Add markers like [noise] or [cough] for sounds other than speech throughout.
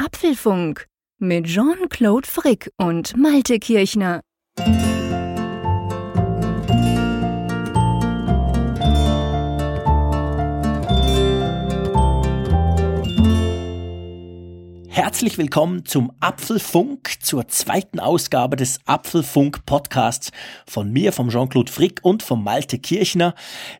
Apfelfunk mit Jean-Claude Frick und Malte Kirchner. Herzlich willkommen zum Apfelfunk, zur zweiten Ausgabe des Apfelfunk Podcasts von mir, vom Jean-Claude Frick und vom Malte Kirchner,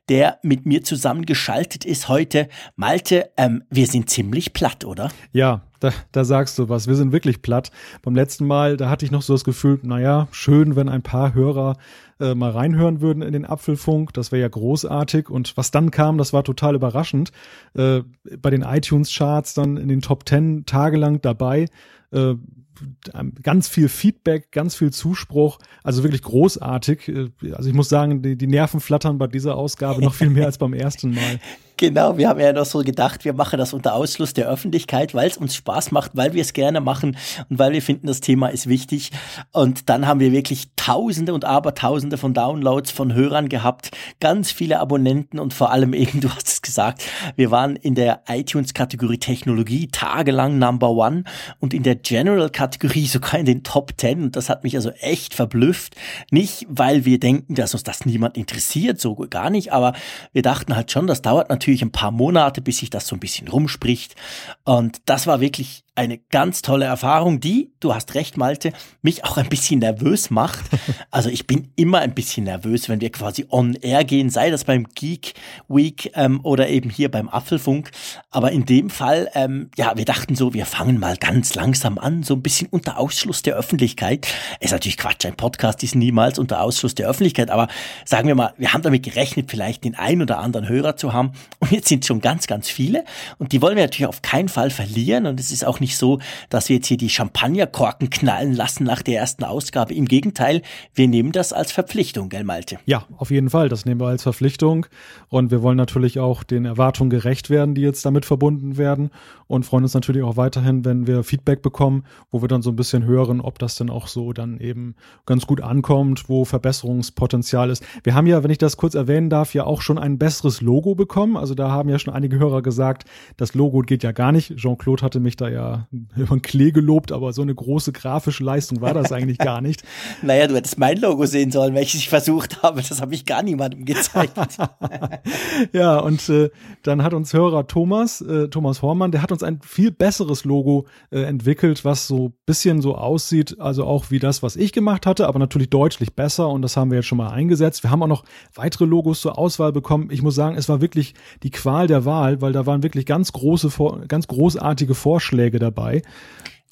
der mit mir zusammengeschaltet ist heute. Malte, ähm, wir sind ziemlich platt, oder? Ja, da, da sagst du was. Wir sind wirklich platt. Beim letzten Mal, da hatte ich noch so das Gefühl, naja, schön, wenn ein paar Hörer äh, mal reinhören würden in den Apfelfunk. Das wäre ja großartig. Und was dann kam, das war total überraschend. Äh, bei den iTunes-Charts dann in den Top Ten tagelang dabei. Äh, ganz viel Feedback, ganz viel Zuspruch, also wirklich großartig. Äh, also ich muss sagen, die, die Nerven flattern bei dieser Ausgabe noch viel mehr als beim ersten Mal. [laughs] Genau, wir haben ja noch so gedacht, wir machen das unter Ausschluss der Öffentlichkeit, weil es uns Spaß macht, weil wir es gerne machen und weil wir finden, das Thema ist wichtig. Und dann haben wir wirklich Tausende und Abertausende von Downloads von Hörern gehabt, ganz viele Abonnenten und vor allem eben, [laughs] du hast es gesagt, wir waren in der iTunes-Kategorie Technologie tagelang Number One und in der General-Kategorie [laughs] sogar in den Top Ten. Und das hat mich also echt verblüfft. Nicht, weil wir denken, dass uns das niemand interessiert, so gar nicht, aber wir dachten halt schon, das dauert natürlich natürlich ein paar Monate, bis sich das so ein bisschen rumspricht. Und das war wirklich eine ganz tolle Erfahrung, die, du hast recht, Malte, mich auch ein bisschen nervös macht. [laughs] Also ich bin immer ein bisschen nervös, wenn wir quasi on air gehen, sei das beim Geek Week ähm, oder eben hier beim Apfelfunk. Aber in dem Fall, ähm, ja, wir dachten so, wir fangen mal ganz langsam an, so ein bisschen unter Ausschluss der Öffentlichkeit. Ist natürlich Quatsch, ein Podcast ist niemals unter Ausschluss der Öffentlichkeit, aber sagen wir mal, wir haben damit gerechnet, vielleicht den ein oder anderen Hörer zu haben. Und jetzt sind schon ganz, ganz viele. Und die wollen wir natürlich auf keinen Fall verlieren. Und es ist auch nicht nicht so, dass wir jetzt hier die Champagnerkorken knallen lassen nach der ersten Ausgabe. Im Gegenteil, wir nehmen das als Verpflichtung, gell Malte? Ja, auf jeden Fall. Das nehmen wir als Verpflichtung. Und wir wollen natürlich auch den Erwartungen gerecht werden, die jetzt damit verbunden werden. Und freuen uns natürlich auch weiterhin, wenn wir Feedback bekommen, wo wir dann so ein bisschen hören, ob das denn auch so dann eben ganz gut ankommt, wo Verbesserungspotenzial ist. Wir haben ja, wenn ich das kurz erwähnen darf, ja auch schon ein besseres Logo bekommen. Also da haben ja schon einige Hörer gesagt, das Logo geht ja gar nicht. Jean-Claude hatte mich da ja [laughs] über den Klee gelobt, aber so eine große grafische Leistung war das eigentlich gar nicht. [laughs] naja, du hättest mein Logo sehen sollen, welches ich versucht habe. Das habe ich gar niemandem gezeigt. [laughs] ja, und äh, dann hat uns Hörer Thomas, äh, Thomas Hormann, der hat uns ein viel besseres Logo äh, entwickelt, was so bisschen so aussieht, also auch wie das, was ich gemacht hatte, aber natürlich deutlich besser und das haben wir jetzt schon mal eingesetzt. Wir haben auch noch weitere Logos zur Auswahl bekommen. Ich muss sagen, es war wirklich die Qual der Wahl, weil da waren wirklich ganz große, ganz großartige Vorschläge dabei dabei.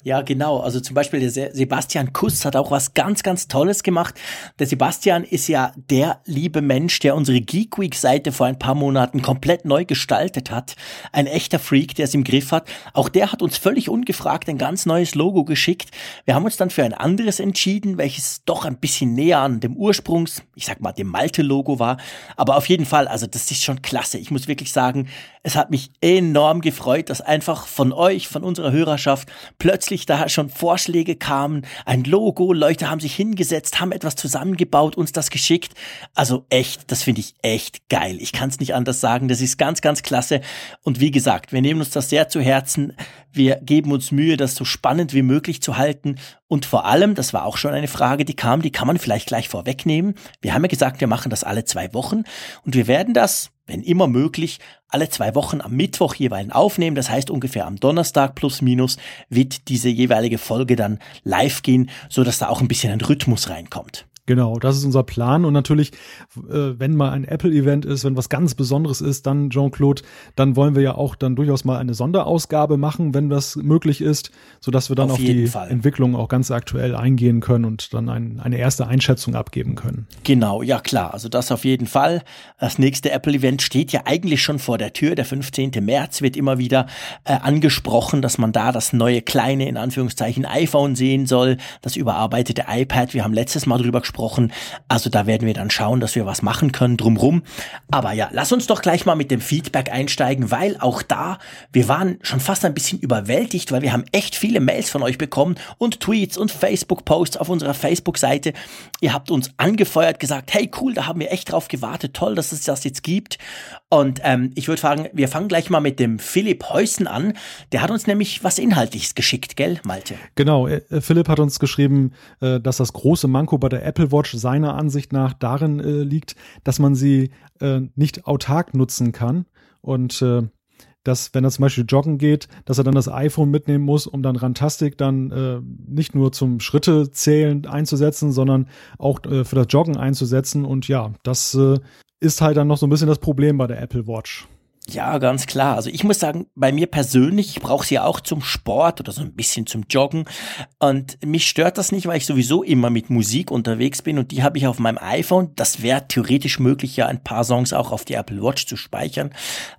Ja, genau. Also zum Beispiel der Sebastian Kuss hat auch was ganz, ganz Tolles gemacht. Der Sebastian ist ja der liebe Mensch, der unsere Geek Week Seite vor ein paar Monaten komplett neu gestaltet hat. Ein echter Freak, der es im Griff hat. Auch der hat uns völlig ungefragt ein ganz neues Logo geschickt. Wir haben uns dann für ein anderes entschieden, welches doch ein bisschen näher an dem Ursprungs, ich sag mal, dem Malte-Logo war. Aber auf jeden Fall, also das ist schon klasse. Ich muss wirklich sagen, es hat mich enorm gefreut, dass einfach von euch, von unserer Hörerschaft plötzlich da schon Vorschläge kamen, ein Logo, Leute haben sich hingesetzt, haben etwas zusammengebaut, uns das geschickt. Also echt, das finde ich echt geil. Ich kann es nicht anders sagen. Das ist ganz, ganz klasse. Und wie gesagt, wir nehmen uns das sehr zu Herzen. Wir geben uns Mühe, das so spannend wie möglich zu halten. Und vor allem, das war auch schon eine Frage, die kam, die kann man vielleicht gleich vorwegnehmen. Wir haben ja gesagt, wir machen das alle zwei Wochen und wir werden das wenn immer möglich, alle zwei Wochen am Mittwoch jeweils aufnehmen. Das heißt ungefähr am Donnerstag plus minus wird diese jeweilige Folge dann live gehen, so dass da auch ein bisschen ein Rhythmus reinkommt. Genau, das ist unser Plan. Und natürlich, äh, wenn mal ein Apple-Event ist, wenn was ganz Besonderes ist, dann Jean-Claude, dann wollen wir ja auch dann durchaus mal eine Sonderausgabe machen, wenn das möglich ist, so dass wir dann auf, auf die Fall. Entwicklung auch ganz aktuell eingehen können und dann ein, eine erste Einschätzung abgeben können. Genau, ja klar. Also das auf jeden Fall. Das nächste Apple-Event steht ja eigentlich schon vor der Tür. Der 15. März wird immer wieder äh, angesprochen, dass man da das neue kleine, in Anführungszeichen, iPhone sehen soll, das überarbeitete iPad. Wir haben letztes Mal drüber gesprochen angesprochen. Also da werden wir dann schauen, dass wir was machen können drumrum. Aber ja, lass uns doch gleich mal mit dem Feedback einsteigen, weil auch da, wir waren schon fast ein bisschen überwältigt, weil wir haben echt viele Mails von euch bekommen und Tweets und Facebook-Posts auf unserer Facebook-Seite. Ihr habt uns angefeuert, gesagt, hey cool, da haben wir echt drauf gewartet, toll, dass es das jetzt gibt. Und ähm, ich würde sagen, wir fangen gleich mal mit dem Philipp Heusen an. Der hat uns nämlich was Inhaltliches geschickt, gell, Malte? Genau, äh, Philipp hat uns geschrieben, äh, dass das große Manko bei der Apple Watch seiner Ansicht nach darin äh, liegt, dass man sie äh, nicht autark nutzen kann. Und äh, dass, wenn er zum Beispiel joggen geht, dass er dann das iPhone mitnehmen muss, um dann Rantastik dann äh, nicht nur zum Schritte zählen einzusetzen, sondern auch äh, für das Joggen einzusetzen. Und ja, das äh, ist halt dann noch so ein bisschen das Problem bei der Apple Watch. Ja, ganz klar. Also ich muss sagen, bei mir persönlich, ich brauche sie auch zum Sport oder so ein bisschen zum Joggen. Und mich stört das nicht, weil ich sowieso immer mit Musik unterwegs bin und die habe ich auf meinem iPhone. Das wäre theoretisch möglich, ja ein paar Songs auch auf die Apple Watch zu speichern.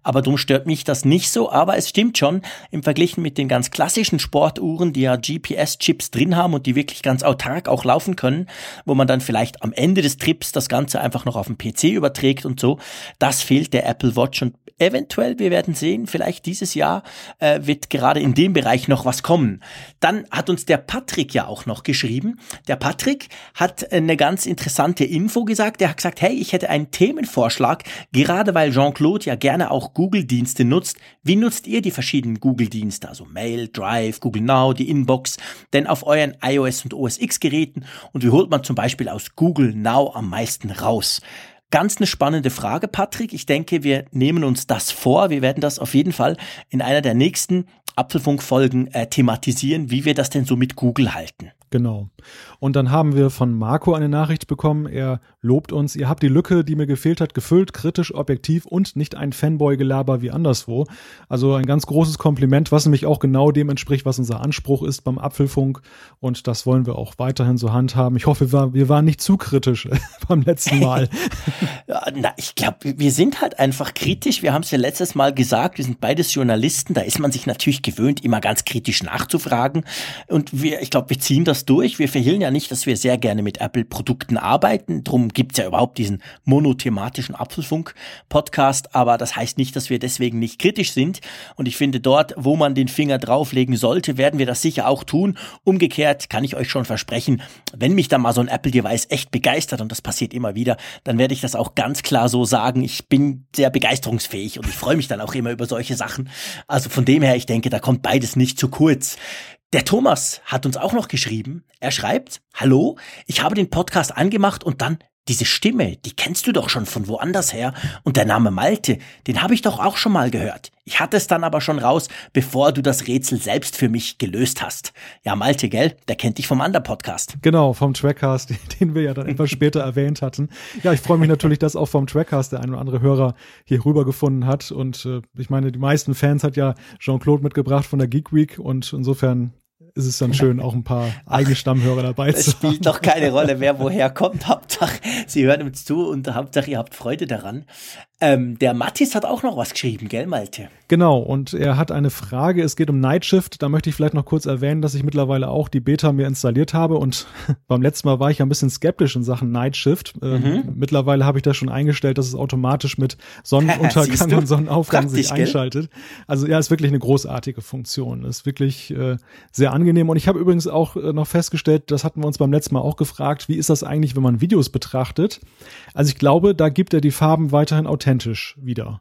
Aber darum stört mich das nicht so. Aber es stimmt schon, im Vergleich mit den ganz klassischen Sportuhren, die ja GPS-Chips drin haben und die wirklich ganz autark auch laufen können, wo man dann vielleicht am Ende des Trips das Ganze einfach noch auf dem PC überträgt und so, das fehlt der Apple Watch und eventuell, wir werden sehen, vielleicht dieses Jahr äh, wird gerade in dem Bereich noch was kommen. Dann hat uns der Patrick ja auch noch geschrieben. Der Patrick hat eine ganz interessante Info gesagt. Er hat gesagt, hey, ich hätte einen Themenvorschlag, gerade weil Jean-Claude ja gerne auch Google-Dienste nutzt. Wie nutzt ihr die verschiedenen Google-Dienste? Also Mail, Drive, Google Now, die Inbox, denn auf euren iOS und OS X-Geräten und wie holt man zum Beispiel aus Google Now am meisten raus? Ganz eine spannende Frage, Patrick. Ich denke, wir nehmen uns das vor. Wir werden das auf jeden Fall in einer der nächsten Apfelfunkfolgen äh, thematisieren, wie wir das denn so mit Google halten. Genau. Und dann haben wir von Marco eine Nachricht bekommen. Er lobt uns. Ihr habt die Lücke, die mir gefehlt hat, gefüllt, kritisch, objektiv und nicht ein Fanboy-Gelaber wie anderswo. Also ein ganz großes Kompliment, was nämlich auch genau dem entspricht, was unser Anspruch ist beim Apfelfunk. Und das wollen wir auch weiterhin so handhaben. Ich hoffe, wir, waren nicht zu kritisch [laughs] beim letzten Mal. [laughs] na, ich glaube, wir sind halt einfach kritisch. Wir haben es ja letztes Mal gesagt. Wir sind beides Journalisten. Da ist man sich natürlich gewöhnt, immer ganz kritisch nachzufragen. Und wir, ich glaube, wir ziehen das das durch. Wir verhehlen ja nicht, dass wir sehr gerne mit Apple-Produkten arbeiten. Drum gibt's ja überhaupt diesen monothematischen Apfelfunk-Podcast. Aber das heißt nicht, dass wir deswegen nicht kritisch sind. Und ich finde, dort, wo man den Finger drauflegen sollte, werden wir das sicher auch tun. Umgekehrt kann ich euch schon versprechen, wenn mich dann mal so ein Apple-Device echt begeistert, und das passiert immer wieder, dann werde ich das auch ganz klar so sagen. Ich bin sehr begeisterungsfähig und ich freue mich dann auch immer über solche Sachen. Also von dem her, ich denke, da kommt beides nicht zu kurz. Der Thomas hat uns auch noch geschrieben. Er schreibt, Hallo, ich habe den Podcast angemacht und dann diese Stimme, die kennst du doch schon von woanders her. Und der Name Malte, den habe ich doch auch schon mal gehört. Ich hatte es dann aber schon raus, bevor du das Rätsel selbst für mich gelöst hast. Ja, Malte, gell? Der kennt dich vom anderen Podcast. Genau, vom Trackcast, [laughs] den wir ja dann etwas später erwähnt hatten. Ja, ich freue mich natürlich, dass auch vom Trackcast der ein oder andere Hörer hier rübergefunden hat. Und äh, ich meine, die meisten Fans hat ja Jean-Claude mitgebracht von der Geek Week. Und insofern ist es dann schön, auch ein paar eigene Stammhörer dabei zu haben. Es spielt doch keine Rolle, wer woher kommt. Hauptsache, Sie hören uns zu und Hauptsache, ihr habt Freude daran. Ähm, der Mathis hat auch noch was geschrieben, gell, Malte? Genau, und er hat eine Frage. Es geht um Nightshift. Da möchte ich vielleicht noch kurz erwähnen, dass ich mittlerweile auch die Beta mir installiert habe. Und [laughs] beim letzten Mal war ich ja ein bisschen skeptisch in Sachen Nightshift. Ähm, mhm. Mittlerweile habe ich das schon eingestellt, dass es automatisch mit Sonnenuntergang [laughs] und Sonnenaufgang Praktisch, sich einschaltet. Gell? Also ja, ist wirklich eine großartige Funktion. Ist wirklich äh, sehr angenehm. Und ich habe übrigens auch äh, noch festgestellt, das hatten wir uns beim letzten Mal auch gefragt, wie ist das eigentlich, wenn man Videos betrachtet? Also ich glaube, da gibt er die Farben weiterhin authentisch wieder.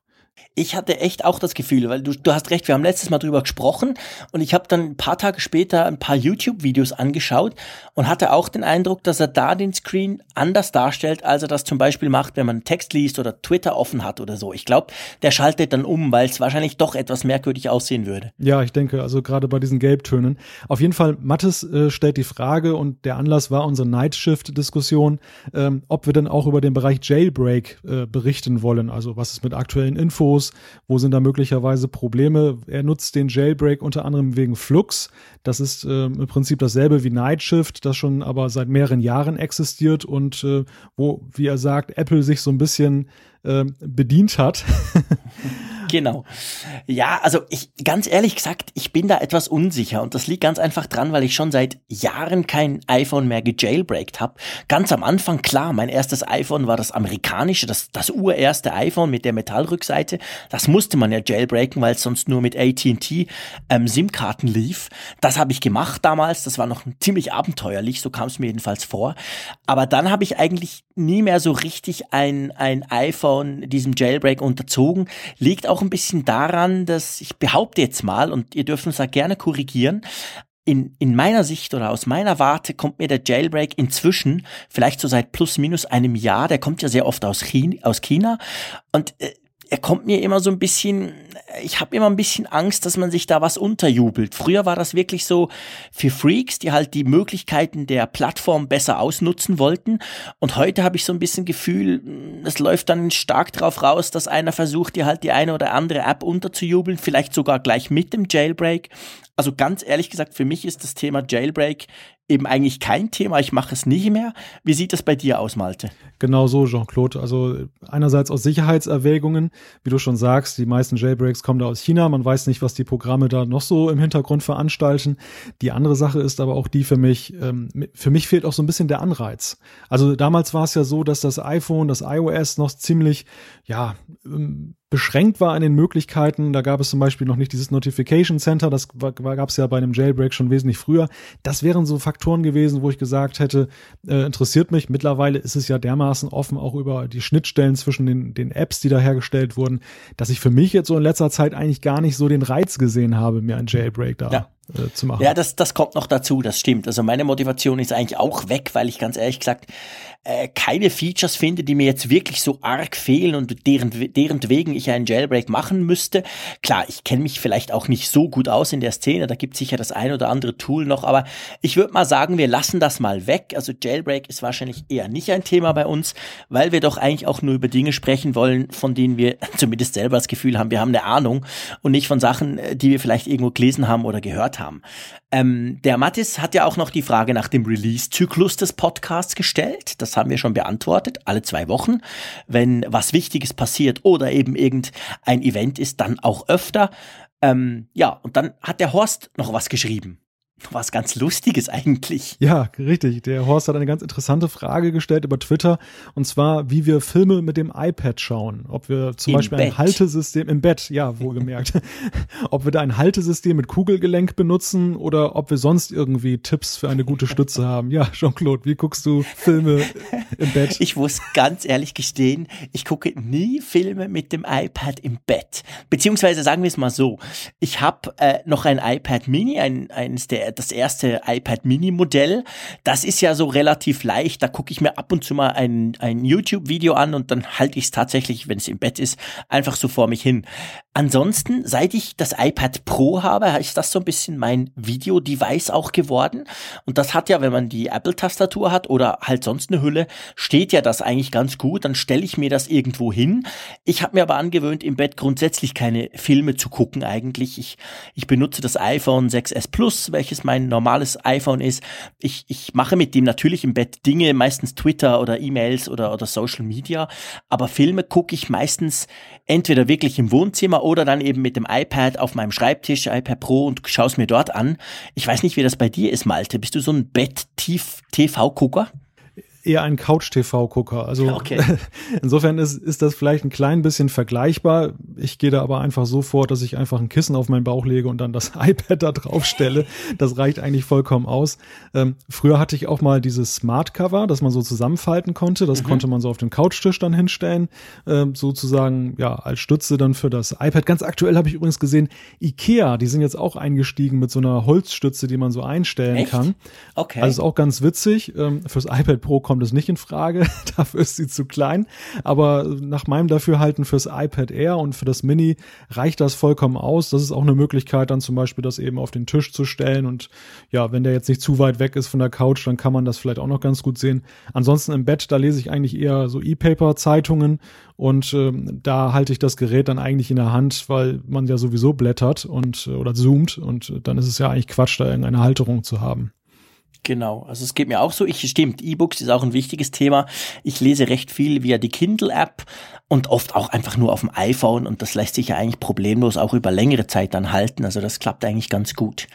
Ich hatte echt auch das Gefühl, weil du, du hast recht, wir haben letztes Mal drüber gesprochen und ich habe dann ein paar Tage später ein paar YouTube-Videos angeschaut und hatte auch den Eindruck, dass er da den Screen anders darstellt, als er das zum Beispiel macht, wenn man Text liest oder Twitter offen hat oder so. Ich glaube, der schaltet dann um, weil es wahrscheinlich doch etwas merkwürdig aussehen würde. Ja, ich denke, also gerade bei diesen Gelbtönen. Auf jeden Fall, Mattes äh, stellt die Frage und der Anlass war unsere Nightshift-Diskussion, ähm, ob wir denn auch über den Bereich Jailbreak äh, berichten wollen. Also was ist mit aktuellen Infos? Wo sind da möglicherweise Probleme? Er nutzt den Jailbreak unter anderem wegen Flux. Das ist äh, im Prinzip dasselbe wie Nightshift, das schon aber seit mehreren Jahren existiert und äh, wo, wie er sagt, Apple sich so ein bisschen äh, bedient hat. [laughs] [laughs] genau. Ja, also ich, ganz ehrlich gesagt, ich bin da etwas unsicher und das liegt ganz einfach dran, weil ich schon seit Jahren kein iPhone mehr gejailbreakt habe. Ganz am Anfang, klar, mein erstes iPhone war das amerikanische, das, das urerste iPhone mit der Metallrückseite. Das musste man ja jailbreaken, weil es sonst nur mit AT&T ähm, SIM-Karten lief. Das habe ich gemacht damals, das war noch ziemlich abenteuerlich, so kam es mir jedenfalls vor. Aber dann habe ich eigentlich nie mehr so richtig ein, ein iPhone diesem Jailbreak unterzogen. Liegt auch ein bisschen daran, dass ich behaupte jetzt mal, und ihr dürft uns da gerne korrigieren, in, in meiner Sicht oder aus meiner Warte kommt mir der Jailbreak inzwischen, vielleicht so seit plus minus einem Jahr, der kommt ja sehr oft aus China, aus China. Und äh, er kommt mir immer so ein bisschen, ich habe immer ein bisschen Angst, dass man sich da was unterjubelt. Früher war das wirklich so für Freaks, die halt die Möglichkeiten der Plattform besser ausnutzen wollten. Und heute habe ich so ein bisschen Gefühl, es läuft dann stark drauf raus, dass einer versucht, dir halt die eine oder andere App unterzujubeln, vielleicht sogar gleich mit dem Jailbreak. Also ganz ehrlich gesagt, für mich ist das Thema Jailbreak eben eigentlich kein Thema. Ich mache es nicht mehr. Wie sieht das bei dir aus, Malte? Genau so, Jean-Claude. Also einerseits aus Sicherheitserwägungen, wie du schon sagst, die meisten Jailbreaks kommen da aus China. Man weiß nicht, was die Programme da noch so im Hintergrund veranstalten. Die andere Sache ist aber auch die für mich, ähm, für mich fehlt auch so ein bisschen der Anreiz. Also damals war es ja so, dass das iPhone, das iOS noch ziemlich, ja, ähm, beschränkt war in den Möglichkeiten. Da gab es zum Beispiel noch nicht dieses Notification Center, das gab es ja bei einem Jailbreak schon wesentlich früher. Das wären so Faktoren gewesen, wo ich gesagt hätte, äh, interessiert mich. Mittlerweile ist es ja dermaßen offen, auch über die Schnittstellen zwischen den, den Apps, die da hergestellt wurden, dass ich für mich jetzt so in letzter Zeit eigentlich gar nicht so den Reiz gesehen habe, mir ein Jailbreak da ja äh, zu machen. Ja, das, das kommt noch dazu, das stimmt. Also meine Motivation ist eigentlich auch weg, weil ich ganz ehrlich gesagt äh, keine Features finde, die mir jetzt wirklich so arg fehlen und deren, deren wegen ich einen Jailbreak machen müsste. Klar, ich kenne mich vielleicht auch nicht so gut aus in der Szene, da gibt es sicher das ein oder andere Tool noch, aber ich würde mal sagen, wir lassen das mal weg. Also Jailbreak ist wahrscheinlich eher nicht ein Thema bei uns, weil wir doch eigentlich auch nur über Dinge sprechen wollen, von denen wir [laughs] zumindest selber das Gefühl haben, wir haben eine Ahnung und nicht von Sachen, äh, die wir vielleicht irgendwo gelesen haben oder gehört haben. Ähm, der Mattis hat ja auch noch die Frage nach dem Release-Zyklus des Podcasts gestellt. Das haben wir schon beantwortet, alle zwei Wochen. Wenn was Wichtiges passiert oder eben irgendein Event ist, dann auch öfter. Ähm, ja, und dann hat der Horst noch was geschrieben was ganz Lustiges eigentlich. Ja, richtig. Der Horst hat eine ganz interessante Frage gestellt über Twitter und zwar, wie wir Filme mit dem iPad schauen. Ob wir zum Im Beispiel Bett. ein Haltesystem im Bett, ja, wohlgemerkt, [laughs] ob wir da ein Haltesystem mit Kugelgelenk benutzen oder ob wir sonst irgendwie Tipps für eine gute Stütze haben. Ja, Jean-Claude, wie guckst du Filme im Bett? Ich muss ganz ehrlich gestehen, ich gucke nie Filme mit dem iPad im Bett. Beziehungsweise sagen wir es mal so, ich habe äh, noch ein iPad Mini, ein, eines der das erste iPad Mini Modell. Das ist ja so relativ leicht. Da gucke ich mir ab und zu mal ein, ein YouTube-Video an und dann halte ich es tatsächlich, wenn es im Bett ist, einfach so vor mich hin. Ansonsten, seit ich das iPad Pro habe, ist das so ein bisschen mein Video-Device auch geworden. Und das hat ja, wenn man die Apple-Tastatur hat oder halt sonst eine Hülle, steht ja das eigentlich ganz gut. Dann stelle ich mir das irgendwo hin. Ich habe mir aber angewöhnt, im Bett grundsätzlich keine Filme zu gucken eigentlich. Ich, ich benutze das iPhone 6s Plus, welches mein normales iPhone ist. Ich, ich mache mit dem natürlich im Bett Dinge, meistens Twitter oder E-Mails oder, oder Social Media. Aber Filme gucke ich meistens entweder wirklich im Wohnzimmer oder dann eben mit dem iPad auf meinem Schreibtisch, iPad Pro und schaue es mir dort an. Ich weiß nicht, wie das bei dir ist, Malte. Bist du so ein Bett-TV-Gucker? Eher ein Couch-TV-Gucker. Also okay. [laughs] insofern ist, ist das vielleicht ein klein bisschen vergleichbar. Ich gehe da aber einfach so vor, dass ich einfach ein Kissen auf meinen Bauch lege und dann das [laughs] iPad da drauf stelle. Das reicht eigentlich vollkommen aus. Ähm, früher hatte ich auch mal dieses Smart-Cover, das man so zusammenfalten konnte. Das mhm. konnte man so auf den Couchtisch dann hinstellen, ähm, sozusagen ja als Stütze dann für das iPad. Ganz aktuell habe ich übrigens gesehen, Ikea, die sind jetzt auch eingestiegen mit so einer Holzstütze, die man so einstellen Echt? kann. Okay. Also ist auch ganz witzig. Ähm, fürs iPad Pro kommt kommt es nicht in Frage. [laughs] Dafür ist sie zu klein. Aber nach meinem Dafürhalten fürs iPad Air und für das Mini reicht das vollkommen aus. Das ist auch eine Möglichkeit, dann zum Beispiel das eben auf den Tisch zu stellen. Und ja, wenn der jetzt nicht zu weit weg ist von der Couch, dann kann man das vielleicht auch noch ganz gut sehen. Ansonsten im Bett, da lese ich eigentlich eher so E-Paper-Zeitungen und ähm, da halte ich das Gerät dann eigentlich in der Hand, weil man ja sowieso blättert und oder zoomt und dann ist es ja eigentlich Quatsch, da irgendeine Halterung zu haben. Genau, also es geht mir auch so. Ich stimmt, E-Books ist auch ein wichtiges Thema. Ich lese recht viel via die Kindle-App und oft auch einfach nur auf dem iPhone und das lässt sich ja eigentlich problemlos auch über längere Zeit dann halten. Also das klappt eigentlich ganz gut.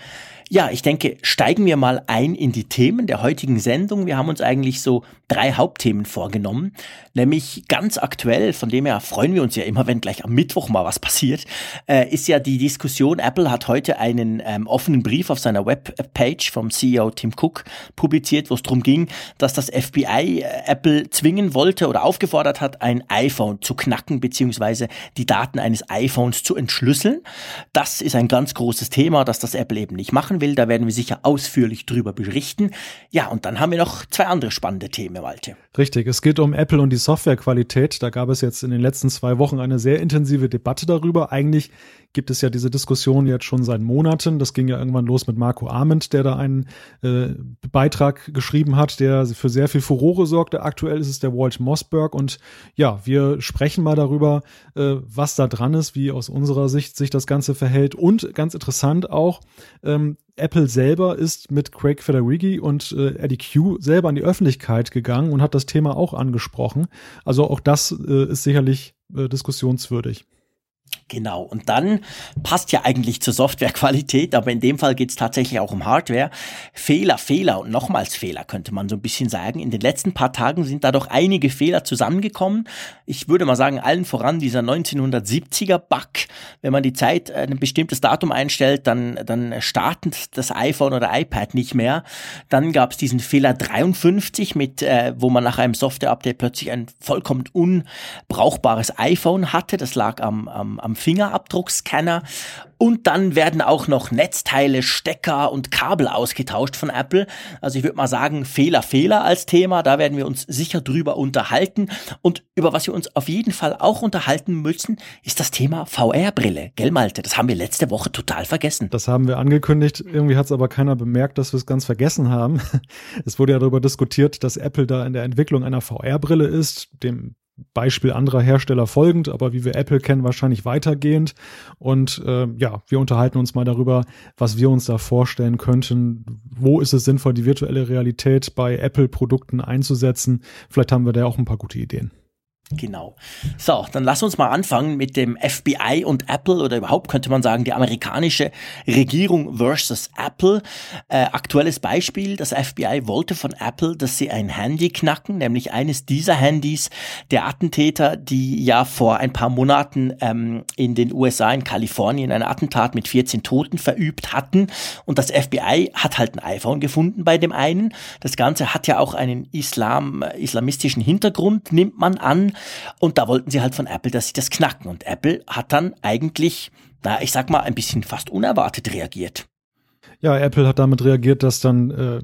Ja, ich denke, steigen wir mal ein in die Themen der heutigen Sendung. Wir haben uns eigentlich so drei Hauptthemen vorgenommen, nämlich ganz aktuell, von dem her freuen wir uns ja immer, wenn gleich am Mittwoch mal was passiert, äh, ist ja die Diskussion, Apple hat heute einen ähm, offenen Brief auf seiner Webpage vom CEO Tim Cook publiziert, wo es darum ging, dass das FBI äh, Apple zwingen wollte oder aufgefordert hat, ein iPhone zu knacken, beziehungsweise die Daten eines iPhones zu entschlüsseln. Das ist ein ganz großes Thema, dass das Apple eben nicht machen will. Da werden wir sicher ausführlich drüber berichten. Ja, und dann haben wir noch zwei andere spannende Themen, Malte. Richtig, es geht um Apple und die Softwarequalität. Da gab es jetzt in den letzten zwei Wochen eine sehr intensive Debatte darüber. Eigentlich gibt es ja diese Diskussion jetzt schon seit Monaten. Das ging ja irgendwann los mit Marco Arment, der da einen äh, Beitrag geschrieben hat, der für sehr viel Furore sorgte. Aktuell ist es der Walt Mossberg und ja, wir sprechen mal darüber, äh, was da dran ist, wie aus unserer Sicht sich das Ganze verhält und ganz interessant auch, ähm, Apple selber ist mit Craig Federighi und äh, Eddie Q selber an die Öffentlichkeit gegangen und hat das Thema auch angesprochen. Also auch das äh, ist sicherlich äh, diskussionswürdig. Genau, und dann passt ja eigentlich zur Softwarequalität, aber in dem Fall geht es tatsächlich auch um Hardware. Fehler, Fehler und nochmals Fehler könnte man so ein bisschen sagen. In den letzten paar Tagen sind da doch einige Fehler zusammengekommen. Ich würde mal sagen, allen voran dieser 1970er Bug. Wenn man die Zeit äh, ein bestimmtes Datum einstellt, dann, dann startet das iPhone oder iPad nicht mehr. Dann gab es diesen Fehler 53 mit, äh, wo man nach einem Software-Update plötzlich ein vollkommen unbrauchbares iPhone hatte. Das lag am, am am Fingerabdruckscanner und dann werden auch noch Netzteile, Stecker und Kabel ausgetauscht von Apple. Also ich würde mal sagen, Fehler, Fehler als Thema. Da werden wir uns sicher drüber unterhalten. Und über was wir uns auf jeden Fall auch unterhalten müssen, ist das Thema VR-Brille. Gell, Malte? Das haben wir letzte Woche total vergessen. Das haben wir angekündigt. Irgendwie hat es aber keiner bemerkt, dass wir es ganz vergessen haben. [laughs] Es wurde ja darüber diskutiert, dass Apple da in der Entwicklung einer VR-Brille ist, dem Beispiel anderer Hersteller folgend, aber wie wir Apple kennen, wahrscheinlich weitergehend. Und äh, ja, wir unterhalten uns mal darüber, was wir uns da vorstellen könnten. Wo ist es sinnvoll, die virtuelle Realität bei Apple-Produkten einzusetzen? Vielleicht haben wir da auch ein paar gute Ideen. Genau. So, dann lass uns mal anfangen mit dem FBI und Apple oder überhaupt könnte man sagen die amerikanische Regierung versus Apple. Äh, aktuelles Beispiel, das FBI wollte von Apple, dass sie ein Handy knacken, nämlich eines dieser Handys der Attentäter, die ja vor ein paar Monaten ähm, in den USA, in Kalifornien, ein Attentat mit 14 Toten verübt hatten. Und das FBI hat halt ein iPhone gefunden bei dem einen. Das Ganze hat ja auch einen Islam, äh, islamistischen Hintergrund, nimmt man an. Und da wollten sie halt von Apple, dass sie das knacken. Und Apple hat dann eigentlich, na, ich sag mal, ein bisschen fast unerwartet reagiert. Ja, Apple hat damit reagiert, dass dann äh,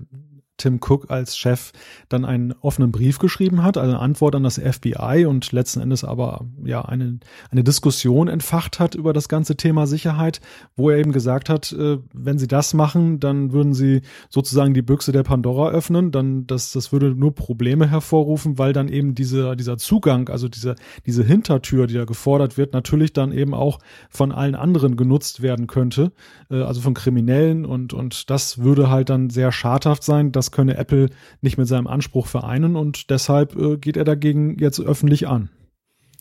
Tim Cook als Chef dann einen offenen Brief geschrieben hat, also eine Antwort an das FBI und letzten Endes aber ja eine, eine Diskussion entfacht hat über das ganze Thema Sicherheit, wo er eben gesagt hat, äh, wenn sie das machen, dann würden sie sozusagen die Büchse der Pandora öffnen, dann das, das würde nur Probleme hervorrufen, weil dann eben diese, dieser Zugang, also diese, diese Hintertür, die da gefordert wird, natürlich dann eben auch von allen anderen genutzt werden könnte, äh, also von Kriminellen und, und das würde halt dann sehr schadhaft sein, dass das könne Apple nicht mit seinem Anspruch vereinen und deshalb äh, geht er dagegen jetzt öffentlich an.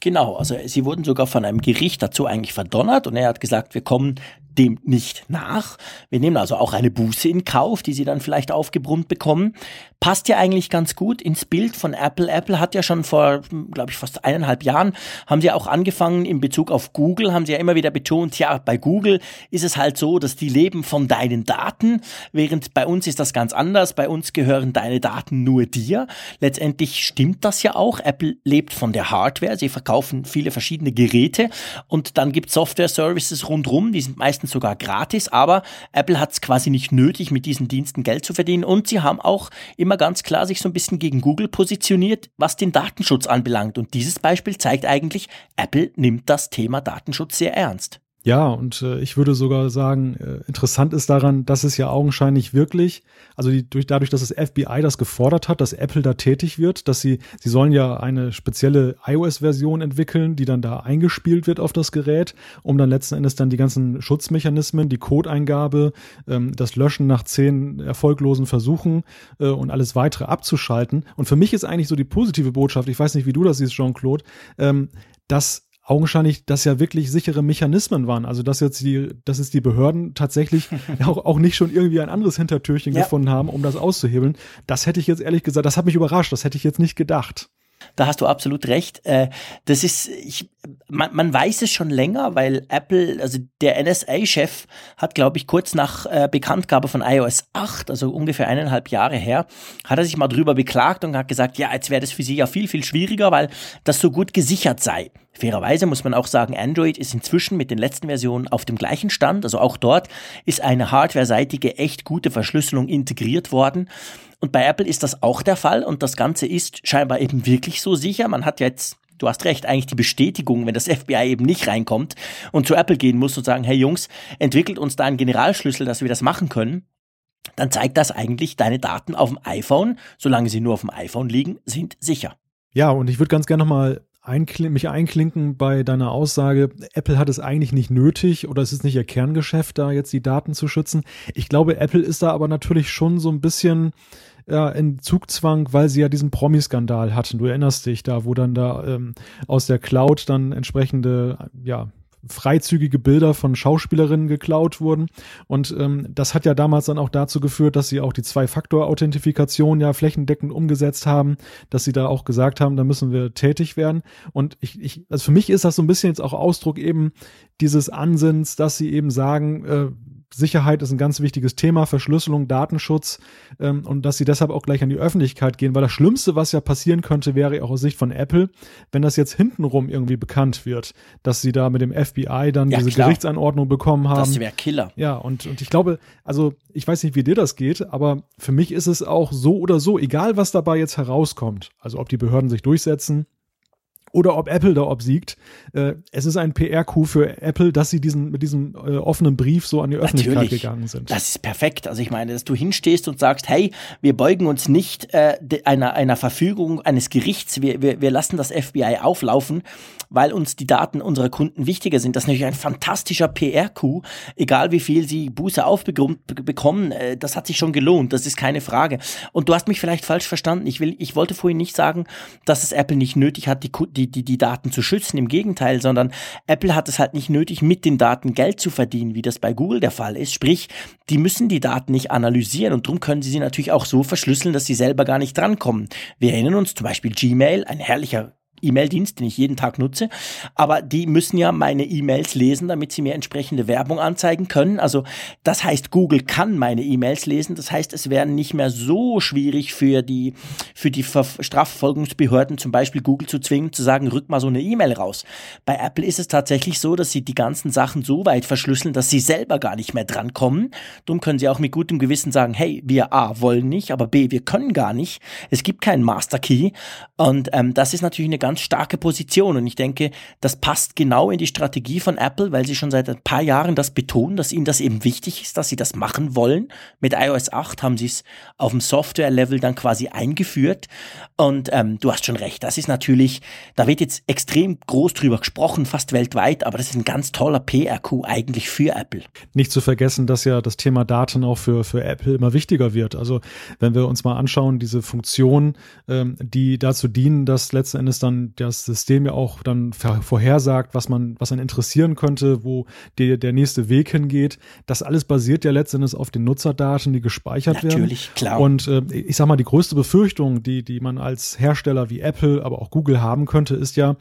Genau, also sie wurden sogar von einem Gericht dazu eigentlich verdonnert und er hat gesagt, wir kommen dem nicht nach. Wir nehmen also auch eine Buße in Kauf, die sie dann vielleicht aufgebrummt bekommen. Passt ja eigentlich ganz gut ins Bild von Apple. Apple hat ja schon vor, glaube ich, fast eineinhalb Jahren, haben sie auch angefangen in Bezug auf Google, haben sie ja immer wieder betont, ja, bei Google ist es halt so, dass die leben von deinen Daten, während bei uns ist das ganz anders. Bei uns gehören deine Daten nur dir. Letztendlich stimmt das ja auch. Apple lebt von der Hardware. Sie verkaufen viele verschiedene Geräte und dann gibt Software-Services rundrum, die sind meistens sogar gratis, aber Apple hat es quasi nicht nötig, mit diesen Diensten Geld zu verdienen und sie haben auch immer ganz klar sich so ein bisschen gegen Google positioniert, was den Datenschutz anbelangt. Und dieses Beispiel zeigt eigentlich, Apple nimmt das Thema Datenschutz sehr ernst. Ja, und äh, ich würde sogar sagen, äh, interessant ist daran, dass es ja augenscheinlich wirklich, also die, durch, dadurch, dass das FBI das gefordert hat, dass Apple da tätig wird, dass sie, sie sollen ja eine spezielle iOS-Version entwickeln, die dann da eingespielt wird auf das Gerät, um dann letzten Endes dann die ganzen Schutzmechanismen, die Codeingabe, ähm, das Löschen nach zehn erfolglosen Versuchen äh, und alles weitere abzuschalten. Und für mich ist eigentlich so die positive Botschaft, ich weiß nicht, wie du das siehst, Jean-Claude, ähm, dass augenscheinlich das ja wirklich sichere Mechanismen waren. Also dass jetzt die, dass es die Behörden tatsächlich [laughs] auch, auch nicht schon irgendwie ein anderes Hintertürchen ja. gefunden haben, um das auszuhebeln. Das hätte ich jetzt ehrlich gesagt, das hat mich überrascht, das hätte ich jetzt nicht gedacht. Da hast du absolut recht. Äh, das ist, ich, man, man weiß es schon länger, weil Apple, also der NSA-Chef hat, glaube ich, kurz nach äh, Bekanntgabe von iOS 8, also ungefähr eineinhalb Jahre her, hat er sich mal drüber beklagt und hat gesagt, ja, jetzt wäre das für sie ja viel, viel schwieriger, weil das so gut gesichert sei. Fairerweise muss man auch sagen, Android ist inzwischen mit den letzten Versionen auf dem gleichen Stand. Also auch dort ist eine hardware-seitige, echt gute Verschlüsselung integriert worden. Und bei Apple ist das auch der Fall und das Ganze ist scheinbar eben wirklich so sicher. Man hat jetzt du hast recht, eigentlich die Bestätigung, wenn das FBI eben nicht reinkommt und zu Apple gehen muss und sagen, hey Jungs, entwickelt uns da einen Generalschlüssel, dass wir das machen können, dann zeigt das eigentlich, deine Daten auf dem iPhone, solange sie nur auf dem iPhone liegen, sind sicher. Ja, und ich würde ganz gerne nochmal einkl mich einklinken bei deiner Aussage, Apple hat es eigentlich nicht nötig oder es ist nicht ihr Kerngeschäft, da jetzt die Daten zu schützen. Ich glaube, Apple ist da aber natürlich schon so ein bisschen ja, in Zugzwang, weil sie ja diesen Promi-Skandal hatten. Du erinnerst dich da, wo dann da ähm, aus der Cloud dann entsprechende ja, freizügige Bilder von Schauspielerinnen geklaut wurden. Und ähm, das hat ja damals dann auch dazu geführt, dass sie auch die Zwei-Faktor-Authentifikation ja flächendeckend umgesetzt haben, dass sie da auch gesagt haben, da müssen wir tätig werden. Und ich, ich also für mich ist das so ein bisschen jetzt auch Ausdruck eben dieses Ansinns, dass sie eben sagen, äh, Sicherheit ist ein ganz wichtiges Thema, Verschlüsselung, Datenschutz ähm, und dass sie deshalb auch gleich an die Öffentlichkeit gehen, weil das Schlimmste, was ja passieren könnte, wäre auch aus Sicht von Apple, wenn das jetzt hintenrum irgendwie bekannt wird, dass sie da mit dem FBI dann ja, diese klar. Gerichtsanordnung bekommen haben. Das wäre Killer. Ja, und, und ich glaube, also ich weiß nicht, wie dir das geht, aber für mich ist es auch so oder so, egal was dabei jetzt herauskommt, also ob die Behörden sich durchsetzen, oder ob Apple da obsiegt. Äh, es ist ein PR-Coup für Apple, dass sie diesen, mit diesem äh, offenen Brief so an die Öffentlichkeit Natürlich. gegangen sind. Das ist perfekt. Also ich meine, dass du hinstehst und sagst, hey, wir beugen uns nicht äh, einer, einer Verfügung eines Gerichts, wir, wir, wir lassen das FBI auflaufen, weil uns die Daten unserer Kunden wichtiger sind. Das ist natürlich ein fantastischer PR-Coup, egal wie viel sie Buße aufbekommen, äh, das hat sich schon gelohnt, das ist keine Frage. Und du hast mich vielleicht falsch verstanden. Ich, will, ich wollte vorhin nicht sagen, dass es Apple nicht nötig hat, die, die, die, die Daten zu schützen. Im Gegenteil, sondern Apple hat es halt nicht nötig, mit den Daten Geld zu verdienen, wie das bei Google der Fall ist. Sprich, die müssen die Daten nicht analysieren und darum können sie sie natürlich auch so verschlüsseln, dass sie selber gar nicht drankommen. Wir erinnern uns zum Beispiel Gmail, ein herrlicher E-Mail-Dienst, den ich jeden Tag nutze, aber die müssen ja meine E-Mails lesen, damit sie mir entsprechende Werbung anzeigen können. Also das heißt, Google kann meine E-Mails lesen. Das heißt, es wäre nicht mehr so schwierig für die für die Strafverfolgungsbehörden, zum Beispiel Google zu zwingen, zu sagen, rück mal so eine E-Mail raus. Bei Apple ist es tatsächlich so, dass sie die ganzen Sachen so weit verschlüsseln, dass sie selber gar nicht mehr drankommen. Darum können sie auch mit gutem Gewissen sagen, hey, wir A wollen nicht, aber B wir können gar nicht. Es gibt keinen Master Key und ähm, das ist natürlich eine ganz starke Position. Und ich denke, das passt genau in die Strategie von Apple, weil sie schon seit ein paar Jahren das betonen, dass ihnen das eben wichtig ist, dass sie das machen wollen. Mit iOS 8 haben sie es auf dem Software-Level dann quasi eingeführt. Und ähm, du hast schon recht, das ist natürlich, da wird jetzt extrem groß drüber gesprochen, fast weltweit, aber das ist ein ganz toller PRQ eigentlich für Apple. Nicht zu vergessen, dass ja das Thema Daten auch für, für Apple immer wichtiger wird. Also wenn wir uns mal anschauen, diese Funktionen, ähm, die dazu dienen, dass letzten Endes dann das System ja auch dann vorhersagt, was man, was einen interessieren könnte, wo der, der nächste Weg hingeht. Das alles basiert ja letztendlich auf den Nutzerdaten, die gespeichert Natürlich, werden. Natürlich, klar. Und äh, ich sag mal, die größte Befürchtung, die, die man als Hersteller wie Apple, aber auch Google haben könnte, ist ja,